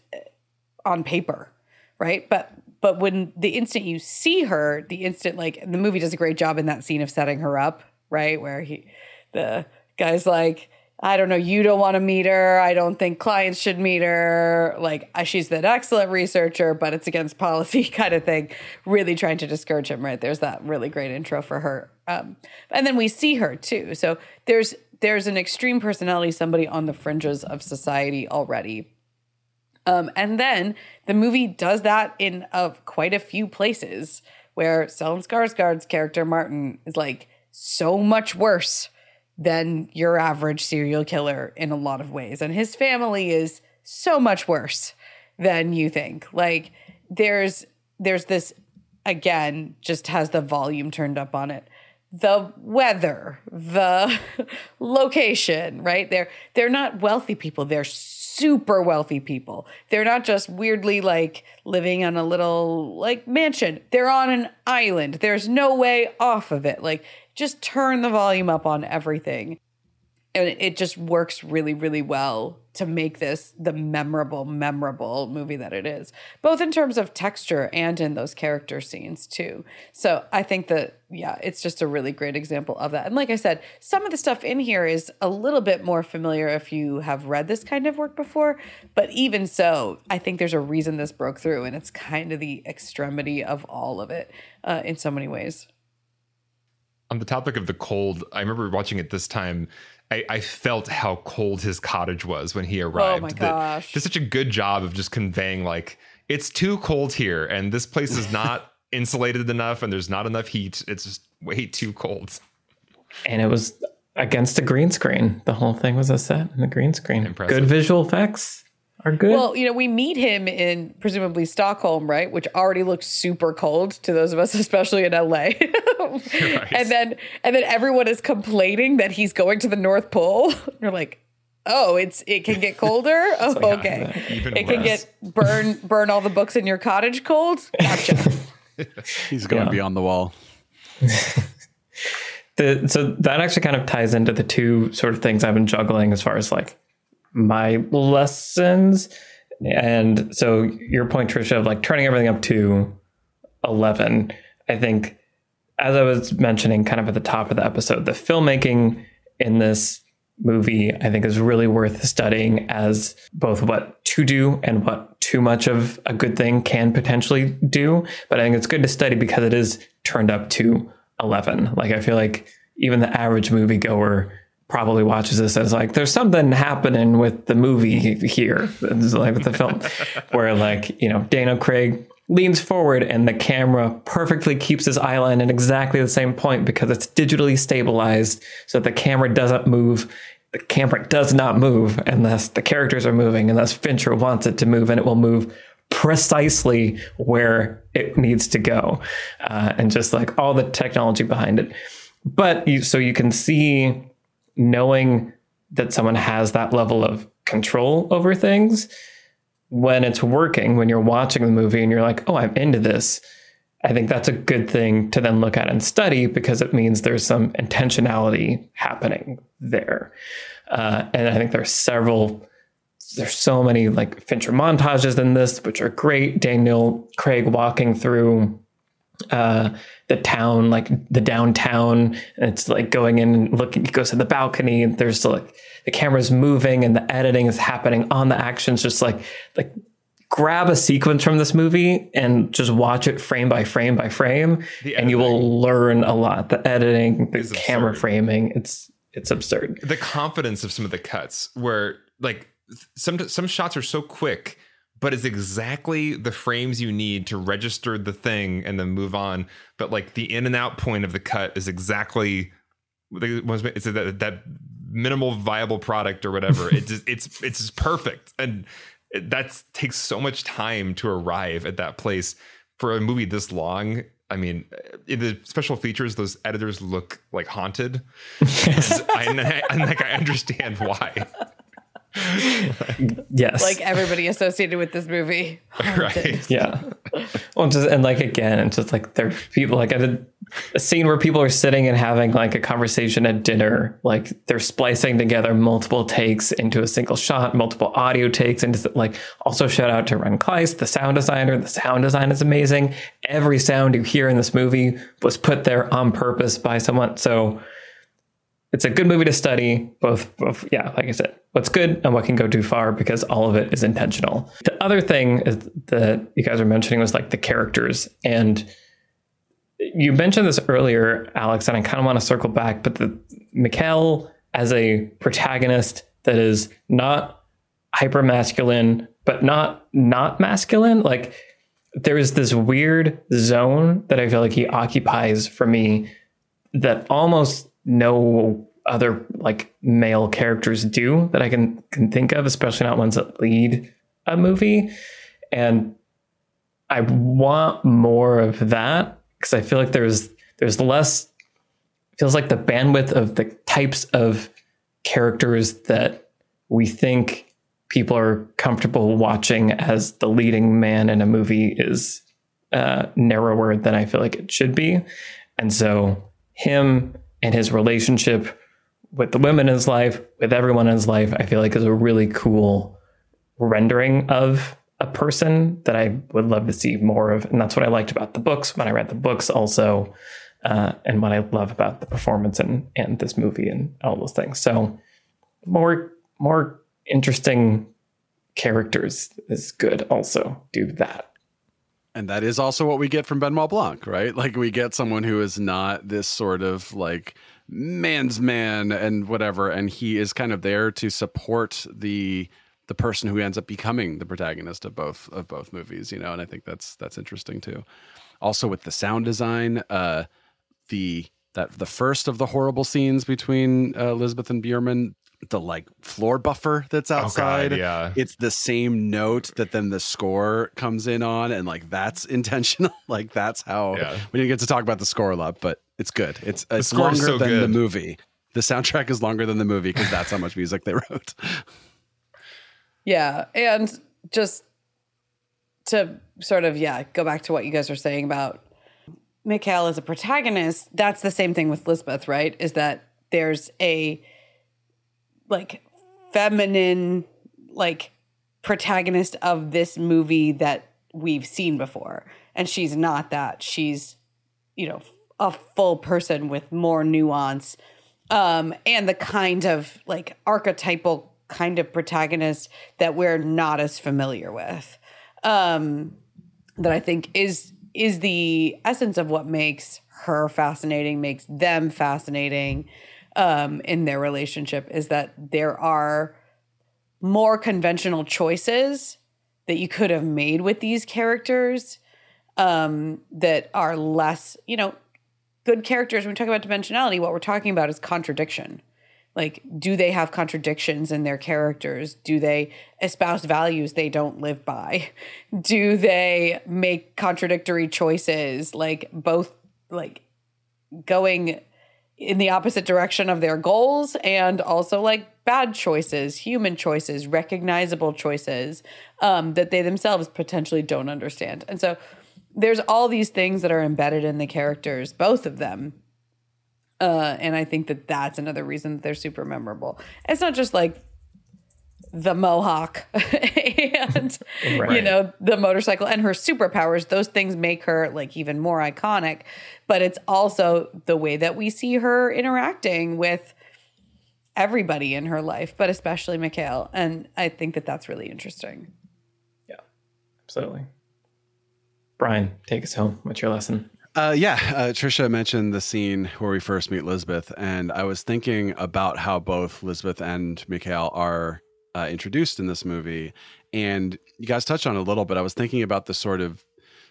on paper right? But but when the instant you see her the instant like the movie does a great job in that scene of setting her up right? Where he the guy's like I don't know, you don't want to meet her. I don't think clients should meet her. Like, uh, she's an excellent researcher, but it's against policy kind of thing. Really trying to discourage him, right? There's that really great intro for her. Um, and then we see her too. So there's there's an extreme personality, somebody on the fringes of society already. Um, and then the movie does that in of quite a few places where Stellan Skarsgård's character Martin is like so much worse than your average serial killer in a lot of ways. And his family is so much worse than you think. Like there's there's this again just has the volume turned up on it. The weather, the location, right? They're they're not wealthy people. They're super wealthy people. They're not just weirdly like living on a little like mansion. They're on an island. There's no way off of it. Like just turn the volume up on everything. and it just works really really well to make this the memorable memorable movie that it is both in terms of texture and in those character scenes too. So i think that yeah it's just a really great example of that. And like i said some of the stuff in here is a little bit more familiar if you have read this kind of work before but even so i think there's a reason this broke through and it's kind of the extremity of all of it uh, in so many ways on the topic of the cold, I remember watching it this time. I, I felt how cold his cottage was when he arrived. Oh my gosh! Did such a good job of just conveying like it's too cold here, and this place is not insulated enough, and there's not enough heat. It's just way too cold. And it was against a green screen. The whole thing was a set in the green screen. Impressive. Good visual effects are good. Well, you know, we meet him in presumably Stockholm, right? Which already looks super cold to those of us, especially in LA. right. And then and then everyone is complaining that he's going to the North Pole. You're like, oh, it's it can get colder. oh, like, okay. Even It can get burn burn all the books in your cottage cold. Gotcha. He's going Yeah. beyond the wall. the, so that actually kind of ties into the two sort of things I've been juggling as far as like my lessons. And so your point, Trisha, of like turning everything up to 11, I think, as I was mentioning kind of at the top of the episode, the filmmaking in this movie, I think, is really worth studying as both what to do and what too much of a good thing can potentially do. But I think it's good to study because it is turned up to 11. Like, I feel like even the average moviegoer probably watches this as like, there's something happening with the movie here, like with the film, where like, you know, Daniel Craig leans forward and the camera perfectly keeps his eye line at exactly the same point because it's digitally stabilized so that the camera doesn't move. The camera does not move unless the characters are moving, unless Fincher wants it to move, and it will move precisely where it needs to go. Uh, and just like all the technology behind it. But you, so you can see knowing that someone has that level of control over things when it's working, when you're watching the movie and you're like, oh, I'm into this, I think that's a good thing to then look at and study because it means there's some intentionality happening there. Uh, and I think there's several, there's so many like Fincher montages in this, which are great. Daniel Craig walking through uh, the town, like the downtown, and it's like going in and looking, he goes to the balcony, and there's like the camera's moving and the editing is happening on the actions, just like like grab a sequence from this movie and just watch it frame by frame by frame, and you will learn a lot. The editing, the camera absurd. framing, it's it's absurd. the confidence of some of the cuts where like some some shots are so quick but it's exactly the frames you need to register the thing and then move on but like the in and out point of the cut is exactly it's that, that minimal viable product or whatever it just it's it's just perfect and that takes so much time to arrive at that place for a movie this long I mean, in the special features, those editors look like haunted. And I, and like I understand why. Yes, like everybody associated with this movie. Oh, right. yeah. Well, just and like again, it's just like there are people like I did a scene where people are sitting and having like a conversation at dinner, like they're splicing together multiple takes into a single shot, multiple audio takes, and just, like also shout out to Ren Klyce, the sound designer. The sound design is amazing. Every sound you hear in this movie was put there on purpose by someone. So it's a good movie to study both, both yeah like i said what's good and what can go too far because all of it is intentional. The other thing that you guys were mentioning was like the characters. And you mentioned this earlier alex and i kind of want to circle back but the Mikael as a protagonist that is not hyper masculine but not not masculine like there is this weird zone that i feel like he occupies for me that almost no other like male characters do that I can can think of, especially not ones that lead a movie. And I want more of that because I feel like there's there's less feels like the bandwidth of the types of characters that we think people are comfortable watching as the leading man in a movie is uh, narrower than I feel like it should be. And so him and his relationship with the women in his life, with everyone in his life, I feel like is a really cool rendering of a person that I would love to see more of. And that's what I liked about the books when I read the books also. Uh, and what I love about the performance and, and this movie and all those things. So more more interesting characters is good also do that. And that is also what we get from Benoit Blanc, right? Like we get someone who is not this sort of like man's man and whatever, and he is kind of there to support the the person who ends up becoming the protagonist of both of both movies, you know, and I think that's that's interesting too. Also with the sound design, uh the that the first of the horrible scenes between uh, Lisbeth and Bjurman, the like floor buffer that's outside. Oh God, yeah. It's the same note that then the score comes in on, and like that's intentional. like that's how Yeah. we didn't get to talk about the score a lot, but it's good. It's it's longer so than the movie. The soundtrack is longer than the movie because that's how much music they wrote. Yeah. And just to sort of, yeah, go back to what you guys are saying about Mikael as a protagonist, that's the same thing with Lisbeth, right? Is that there's a like feminine, like protagonist of this movie that we've seen before. And she's not that. She's, you know, a full person with more nuance um, and the kind of like archetypal kind of protagonist that we're not as familiar with. Um, that I think is is the essence of what makes her fascinating, makes them fascinating um, in their relationship is that there are more conventional choices that you could have made with these characters um, that are less, you know, good characters. When we talk about dimensionality, what we're talking about is contradiction. Like, do they have contradictions in their characters? Do they espouse values they don't live by? Do they make contradictory choices? Like, both, like, going in the opposite direction of their goals and also like bad choices, human choices, recognizable choices um, that they themselves potentially don't understand. And so there's all these things that are embedded in the characters, both of them. Uh, and I think that that's another reason that they're super memorable. It's not just like the mohawk and you know the motorcycle and her superpowers those things make her like even more iconic but it's also the way that we see her interacting with everybody in her life but especially Mikael and I think that that's really interesting Yeah, absolutely. Brian, take us home. What's your lesson? Uh, yeah, uh, Trisha mentioned the scene where we first meet Lisbeth, and I was thinking about how both Lisbeth and Mikael are uh, introduced in this movie, and you guys touched on it a little bit. I was thinking about the sort of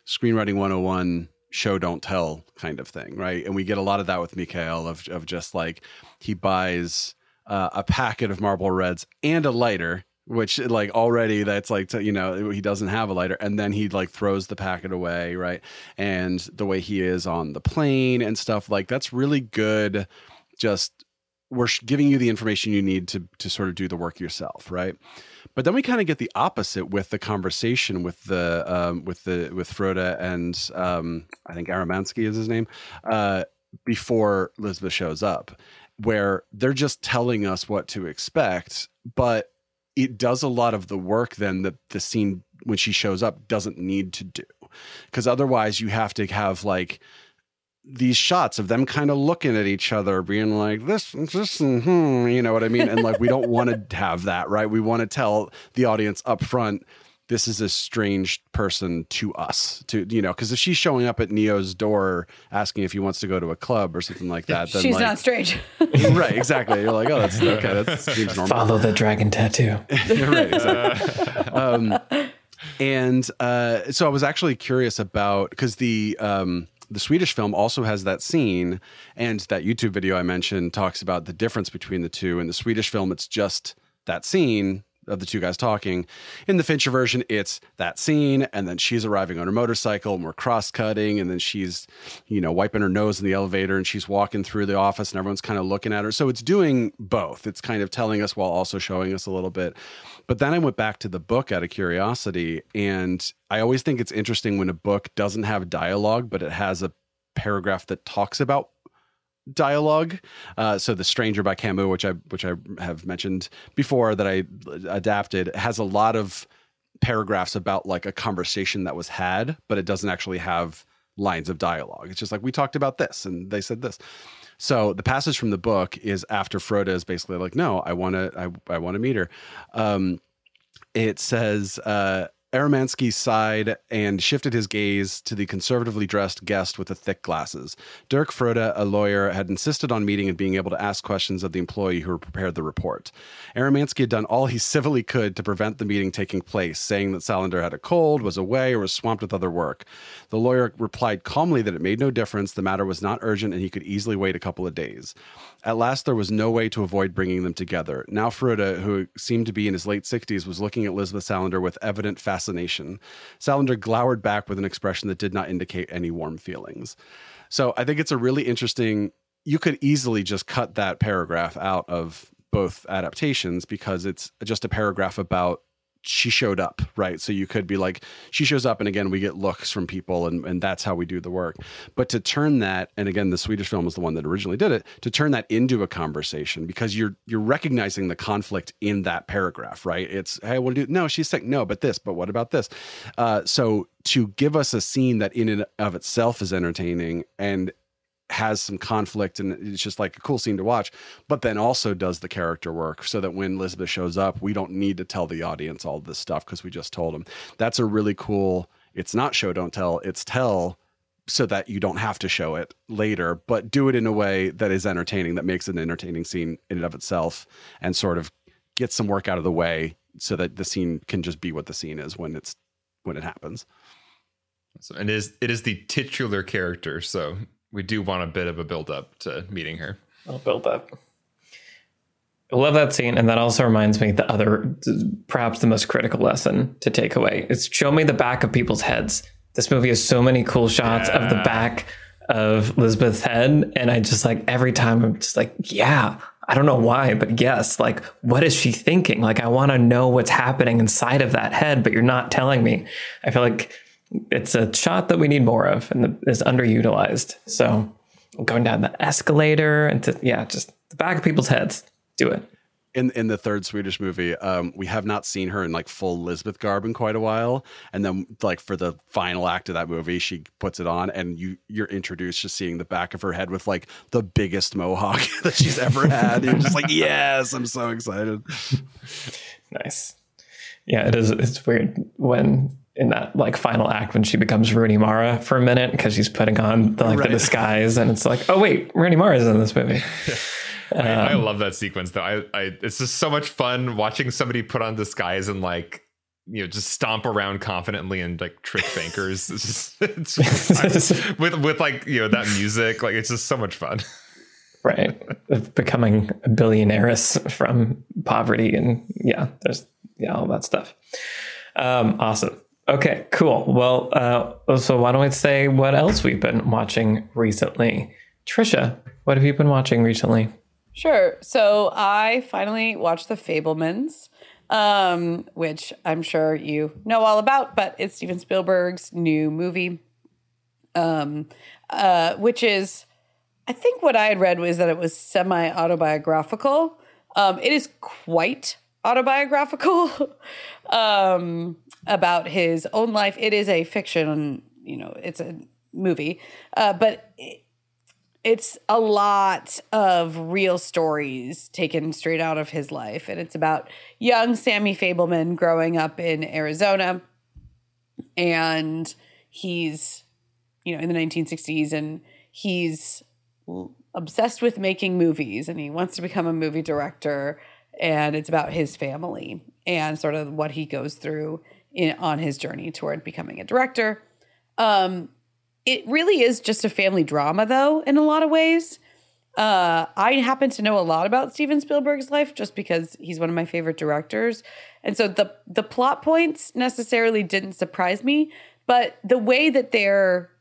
screenwriting 101 show don't tell kind of thing, right? And we get a lot of that with Mikael of of just like he buys uh, a packet of Marlboro Reds and a lighter. Which like already that's like you know he doesn't have a lighter and then he like throws the packet away right? And the way he is on the plane and stuff like that's really good. Just we're giving you the information you need to to sort of do the work yourself right? But then we kind of get the opposite with the conversation with the um, with the with Frode and um, I think Armansky is his name uh, before Lisbeth shows up, where they're just telling us what to expect, but it does a lot of the work then that the scene when she shows up doesn't need to do. Because otherwise you have to have like these shots of them kind of looking at each other being like this this hmm, you know what i mean? And like we don't want to have that right? We want to tell the audience up front this is a strange person to us to you know because if she's showing up at neo's door asking if he wants to go to a club or something like that then she's like, not strange right exactly you're like oh that's okay that seems normal Follow the dragon tattoo. right, exactly. um, and uh, so I was actually curious about because the um, the Swedish film also has that scene, and that YouTube video I mentioned talks about the difference between the two. In the Swedish film, it's just that scene of the two guys talking. In the Fincher version, it's that scene, and then she's arriving on her motorcycle, and we're cross cutting, and then she's, you know, wiping her nose in the elevator, and she's walking through the office, and everyone's kind of looking at her. So it's doing both. It's kind of telling us while also showing us a little bit. But then I went back to the book out of curiosity, and I always think it's interesting when a book doesn't have dialogue, but it has a paragraph that talks about dialogue. Uh, so the Stranger by Camus, which I which I have mentioned before that I adapted, has a lot of paragraphs about like a conversation that was had, but it doesn't actually have lines of dialogue. It's just like we talked about this and they said this. So the passage from the book is after Frode is basically like, no, I want to, I, I want to meet her. Um, it says, uh, Armansky sighed and shifted his gaze to the conservatively dressed guest with the thick glasses. Dirk Frode, a lawyer, had insisted on meeting and being able to ask questions of the employee who prepared the report. Armansky had done all he civilly could to prevent the meeting taking place, saying that Salander had a cold, was away, or was swamped with other work. The lawyer replied calmly that it made no difference, the matter was not urgent, and he could easily wait a couple of days. At last, there was no way to avoid bringing them together. Now, Frode, who seemed to be in his late 60s, was looking at Lisbeth Salander with evident fascination fascination. Salander glowered back with an expression that did not indicate any warm feelings. So I think it's a really interesting. You could easily just cut that paragraph out of both adaptations because it's just a paragraph about she showed up, right? So you could be like, she shows up, and again, we get looks from people, and, and that's how we do the work. But to turn that, and again, the Swedish film was the one that originally did it, to turn that into a conversation because you're you're recognizing the conflict in that paragraph, right? It's hey, what do you, no, she's saying no, but this, but what about this? Uh, so to give us a scene that in and of itself is entertaining and has some conflict and it's just like a cool scene to watch, but then also does the character work so that when Lisbeth shows up, we don't need to tell the audience all this stuff because we just told them. That's a really cool, it's not show, don't tell, it's tell so that you don't have to show it later, but do it in a way that is entertaining, that makes an entertaining scene in and of itself and sort of get some work out of the way so that the scene can just be what the scene is when it's when it happens. So, and it is it is the titular character, so we do want a bit of a build up to meeting her. I'll build up. I love that scene, and that also reminds me the other, perhaps the most critical lesson to take away is show me the back of people's heads. This movie has so many cool shots yeah. of the back of Lisbeth's head, and I just like every time I'm just like, yeah, I don't know why, but yes, like what is she thinking? Like I want to know what's happening inside of that head, but you're not telling me. I feel like it's a shot that we need more of and is underutilized. So going down the escalator and to, yeah, just the back of people's heads. Do it. In in the third Swedish movie, um, we have not seen her in like full Lisbeth garb in quite a while. And then like for the final act of that movie, she puts it on and you you're introduced to seeing the back of her head with like the biggest mohawk that she's ever had. you're just like, yes, I'm so excited. Nice. Yeah, it is it's weird when in that like final act when she becomes Rooney Mara for a minute because she's putting on the, like right. the disguise and it's like oh wait Rooney Mara is in this movie. Um, I, I, um, love that sequence though. I, I it's just so much fun watching somebody put on disguise and like you know just stomp around confidently and like trick bankers. It's just it's with with like you know that music like it's just so much fun. Right, becoming a billionaires from poverty and yeah, there's yeah all that stuff. Um, awesome. Okay, cool. Well, uh, so why don't we say what else we've been watching recently? Trisha, what have you been watching recently? Sure. So I finally watched The Fabelmans, um, which I'm sure you know all about, but it's Steven Spielberg's new movie, um, uh, which is, I think what I had read was that it was semi autobiographical. Um, it is quite autobiographical um, about his own life. It is a fiction, you know, it's a movie, uh, but it, it's a lot of real stories taken straight out of his life. And it's about young Sammy Fabelman growing up in Arizona. And he's, you know, in the 1960s, and he's obsessed with making movies and he wants to become a movie director and it's about his family and sort of what he goes through in, on his journey toward becoming a director. Um, it really is just a family drama, though, in a lot of ways. Uh, I happen to know a lot about Steven Spielberg's life just because he's one of my favorite directors, and so the the plot points necessarily didn't surprise me, but the way that they're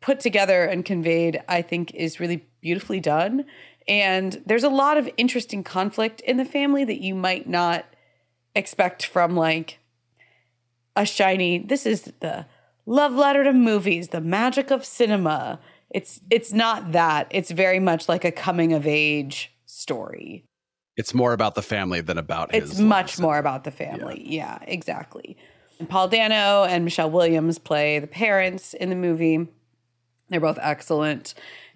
put together and conveyed, I think, is really beautifully done. And there's a lot of interesting conflict in the family that you might not expect from like a shiny, this is the love letter to movies, the magic of cinema. it's it's not that. It's very much like a coming of age story. It's more about the family than about his. It's much more about the family. Yeah, exactly. And Paul Dano and Michelle Williams play the parents in the movie. They're both excellent.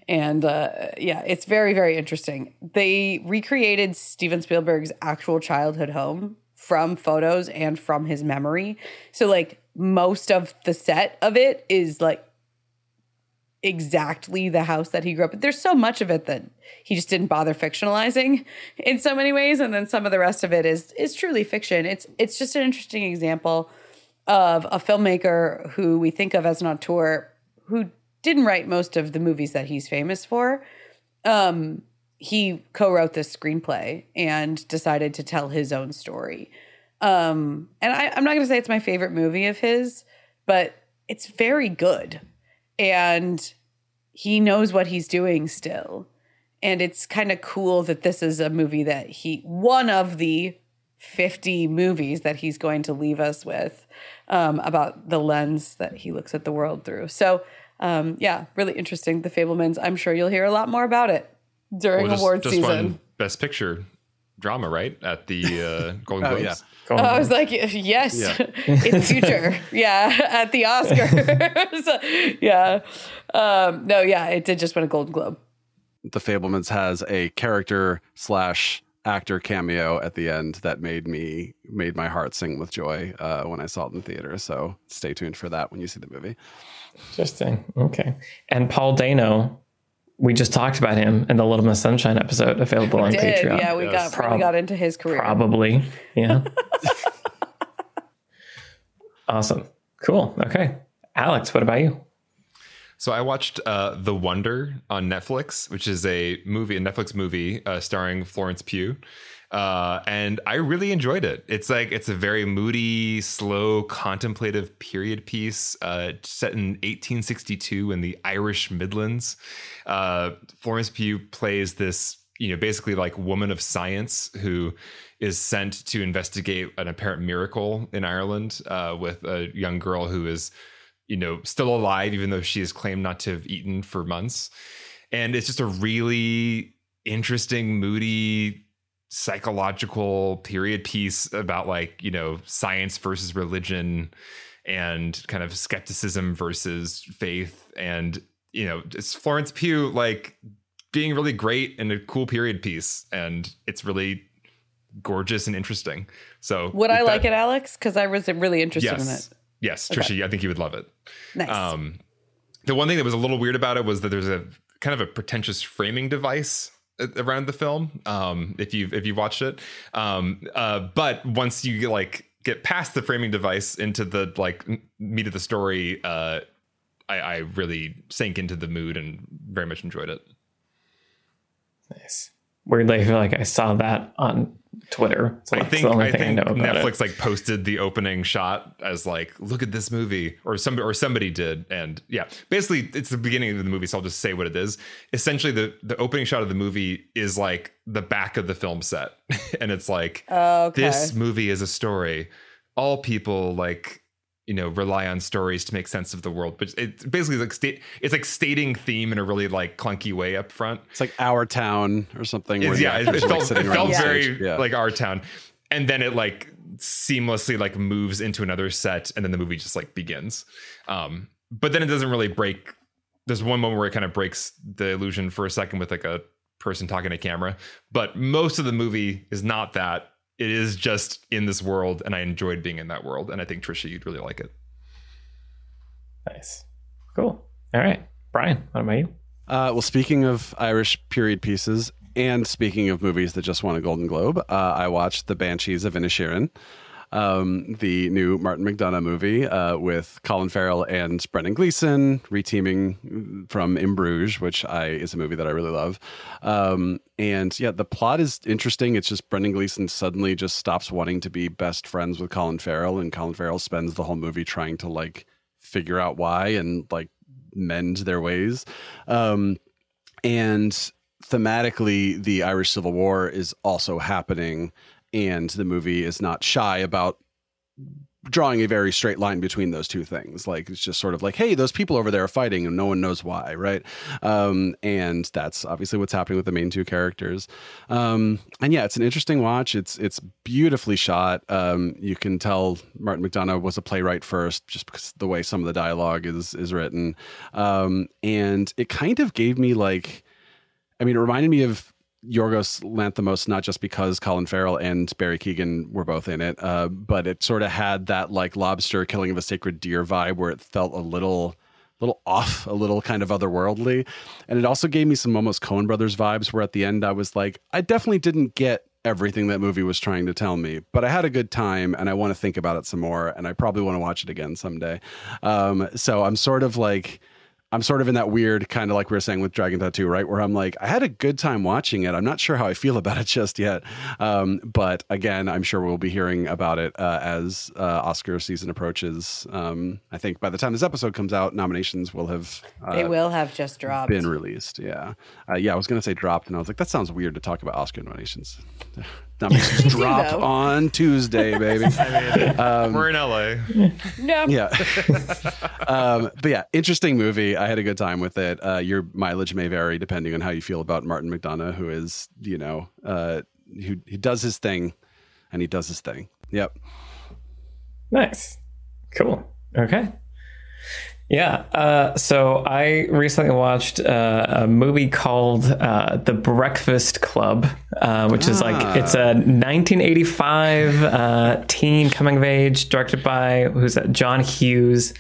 And uh, yeah, it's very, very interesting. They recreated Steven Spielberg's actual childhood home from photos and from his memory. So, like, most of the set of it is like exactly the house that he grew up in. There's so much of it that he just didn't bother fictionalizing in so many ways, and then some of the rest of it is is truly fiction. It's it's just an interesting example of a filmmaker who we think of as an auteur who didn't write most of the movies that he's famous for. Um, he co-wrote this screenplay and decided to tell his own story. Um, and I, I'm not going to say it's my favorite movie of his, but it's very good and he knows what he's doing still. And it's kind of cool that this is a movie that he, one of the 50 movies that he's going to leave us with um, about the lens that he looks at the world through. So, um, yeah, really interesting. The Fabelmans. I'm sure you'll hear a lot more about it during Well, just, award just season. won Best Picture drama, right? At the uh, Golden Oh, yeah. Go Oh, I was like, yes, Yeah. in future, yeah, at the Oscars, yeah, um, no, yeah, it did just win a Golden Globe. The Fabelmans has a character slash actor cameo at the end that made me made my heart sing with joy uh, when I saw it in the theater. So stay tuned for that when you see the movie. Interesting. Okay. And Paul Dano, we just talked about him in the Little Miss Sunshine episode available on Did Patreon. yeah, we Yes. got really Prob- got into his career. Probably. Yeah. awesome. Cool. Okay. Alex, what about you? So I watched uh, The Wonder on Netflix, which is a movie, a Netflix movie uh, starring Florence Pugh, uh, and I really enjoyed it. It's like it's a very moody, slow, contemplative period piece uh, set in 1862 in the Irish Midlands. Uh, Florence Pugh plays this, you know, basically like woman of science who is sent to investigate an apparent miracle in Ireland uh, with a young girl who is you know, still alive, even though she has claimed not to have eaten for months. And it's just a really interesting, moody, psychological period piece about like, you know, science versus religion and kind of skepticism versus faith. And, you know, it's Florence Pugh like being really great in a cool period piece. And it's really gorgeous and interesting. So Would I that- like it, Alex? Because I was really interested in Yes. it. Yes, Trisha, I think you would love it. Nice. Um, the one thing that was a little weird about it was that there's a kind of a pretentious framing device around the film. Um, if you if you watched it, um, uh, but once you like get past the framing device into the like meat of the story, uh, I, I really sank into the mood and very much enjoyed it. Nice. Weirdly, I feel like I saw that on Twitter. So I think I thing I think Netflix it. like posted the opening shot as like, look at this movie, or somebody or somebody did, and yeah, basically it's the beginning of the movie, so I'll just say what it is. Essentially, the the opening shot of the movie is like the back of the film set, and it's like oh, okay. this movie is a story. All people like you know rely on stories to make sense of the world, but it's basically like state. It's like stating theme in a really like clunky way up front. It's like Our Town or something. Yeah, it, actors it like, felt, it felt very. Yeah. like our town, and then it like seamlessly like moves into another set, and then the movie just like begins. Um, but then it doesn't really break. There's one moment where it kind of breaks the illusion for a second with like a person talking to camera, but most of the movie is not that. It is just in this world, and I enjoyed being in that world, and I think Trisha, you'd really like it. Nice. Cool. All right. Brian, what about you? Uh, well, speaking of Irish period pieces, and speaking of movies that just won a Golden Globe, uh, I watched The Banshees of Inisherin, um, the new Martin McDonagh movie uh, with Colin Farrell and Brendan Gleeson reteaming from In Bruges, which I is a movie that I really love. Um, and yeah, the plot is interesting. It's just Brendan Gleeson suddenly just stops wanting to be best friends with Colin Farrell, and Colin Farrell spends the whole movie trying to like figure out why and like mend their ways. Um, and thematically, the Irish Civil War is also happening, and the movie is not shy about drawing a very straight line between those two things. Like it's just sort of like, hey, those people over there are fighting and no one knows why, right? Um, and that's obviously what's happening with the main two characters. Um, and yeah, it's an interesting watch. It's it's beautifully shot. Um, you can tell Martin McDonagh was a playwright first, just because the way some of the dialogue is is written. Um, and it kind of gave me like, I mean, it reminded me of Yorgos Lanthimos, not just because Colin Farrell and Barry Keoghan were both in it, uh, but it sort of had that like lobster killing of a sacred deer vibe where it felt a little little off, a little kind of otherworldly. And it also gave me some almost Coen Brothers vibes where at the end I was like, I definitely didn't get everything that movie was trying to tell me, but I had a good time and I want to think about it some more and I probably want to watch it again someday. Um, so I'm sort of like, I'm sort of in that weird kind of like we were saying with Dragon Tattoo, right? Where I'm like, I had a good time watching it. I'm not sure how I feel about it just yet. Um, but again, I'm sure we'll be hearing about it uh, as uh, Oscar season approaches. Um, I think by the time this episode comes out, nominations will have uh, they will have just dropped. been released. Yeah, uh, yeah. I was gonna say dropped, and I was like, that sounds weird to talk about Oscar nominations. nominations drop though. on Tuesday, baby. Um, We're in LA. no. yeah. um, but yeah, interesting movie. I had a good time with it. Uh, your mileage may vary depending on how you feel about Martin McDonagh, who is, you know, uh, who he does his thing, and he does his thing. Yep. Nice. Cool. Okay. Yeah. Uh, so I recently watched uh, a movie called uh, The Breakfast Club, uh, which is like it's a 1985 uh, teen coming of age, directed by who's that? John Hughes.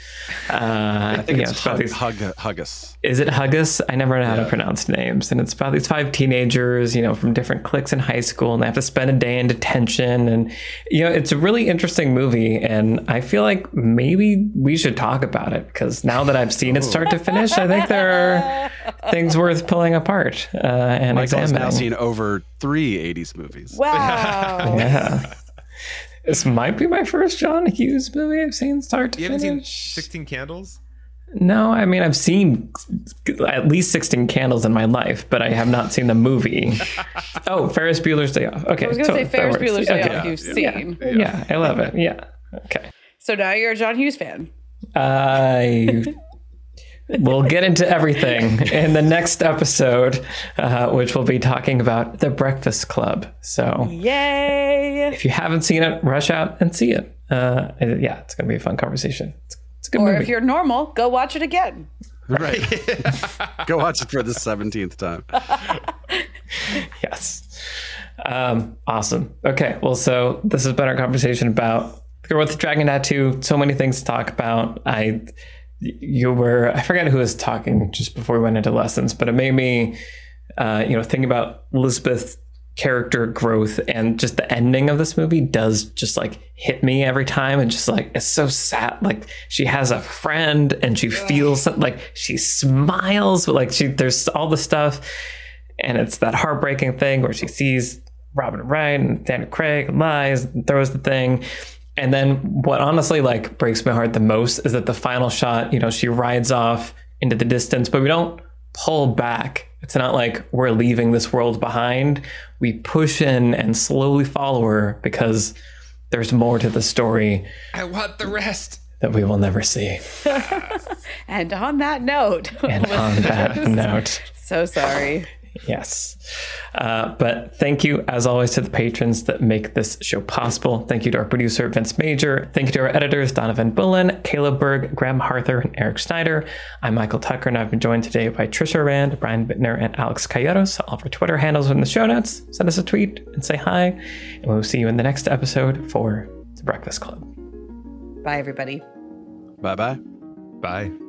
Uh, I think yeah, it's about Hug, these- Hug, Huggus. is it Huggus? I never know how to pronounce names. And it's about these five teenagers, you know, from different cliques in high school, and they have to spend a day in detention. And, you know, it's a really interesting movie. And I feel like maybe we should talk about it because now that I've seen it start to finish, I think there are things worth pulling apart uh, and Michael has now seen over three 80s movies. Wow. yeah. This might be my first John Hughes movie I've seen start to You haven't seen finish. 16 Candles? No, I mean I've seen at least sixteen candles in my life, but I have not seen the movie. oh, Ferris Bueller's Day Off. Okay, I was gonna so say Ferris. Bueller's Day Okay. Off. You've seen. Yeah, I love it. Yeah. Okay. So now you're a John Hughes fan. I will get into everything in the next episode, uh, which will be talking about the Breakfast Club. So Yay! if you haven't seen it, rush out and see it. Uh, yeah, it's gonna be a fun conversation. It's, it's a good Or movie. if you're normal, go watch it again. Right. Go watch it for the 17th time. Yes. Um, awesome. Okay. Well, so this has been our conversation about the Girl with the Dragon Tattoo. So many things to talk about. I, you were, I forget who was talking just before we went into lessons, but it made me, uh, you know, think about Lisbeth character growth and just the ending of this movie does just like hit me every time and just like it's so sad like she has a friend and she feels like she smiles but like she there's all the stuff and it's that heartbreaking thing where she sees Robin Wright and Daniel Craig and lies and throws the thing. And then what honestly like breaks my heart the most is that the final shot, you know, she rides off into the distance, but we don't pull back. It's not like we're leaving this world behind. We push in and slowly follow her because there's more to the story I want the rest. that we will never see. And on that note, And on that note, so sorry. Yes. Uh, but thank you, as always, to the patrons that make this show possible. Thank you to our producer, Vince Major. Thank you to our editors, Donovan Bullen, Caleb Berg, Graham Harther, and Eric Snyder. I'm Michael Tucker, and I've been joined today by Trisha Rand, Brian Bittner, and Alex Calleros. All of our Twitter handles are in the show notes. Send us a tweet and say hi, and we'll see you in the next episode for The Breakfast Club. Bye, everybody. Bye bye. Bye.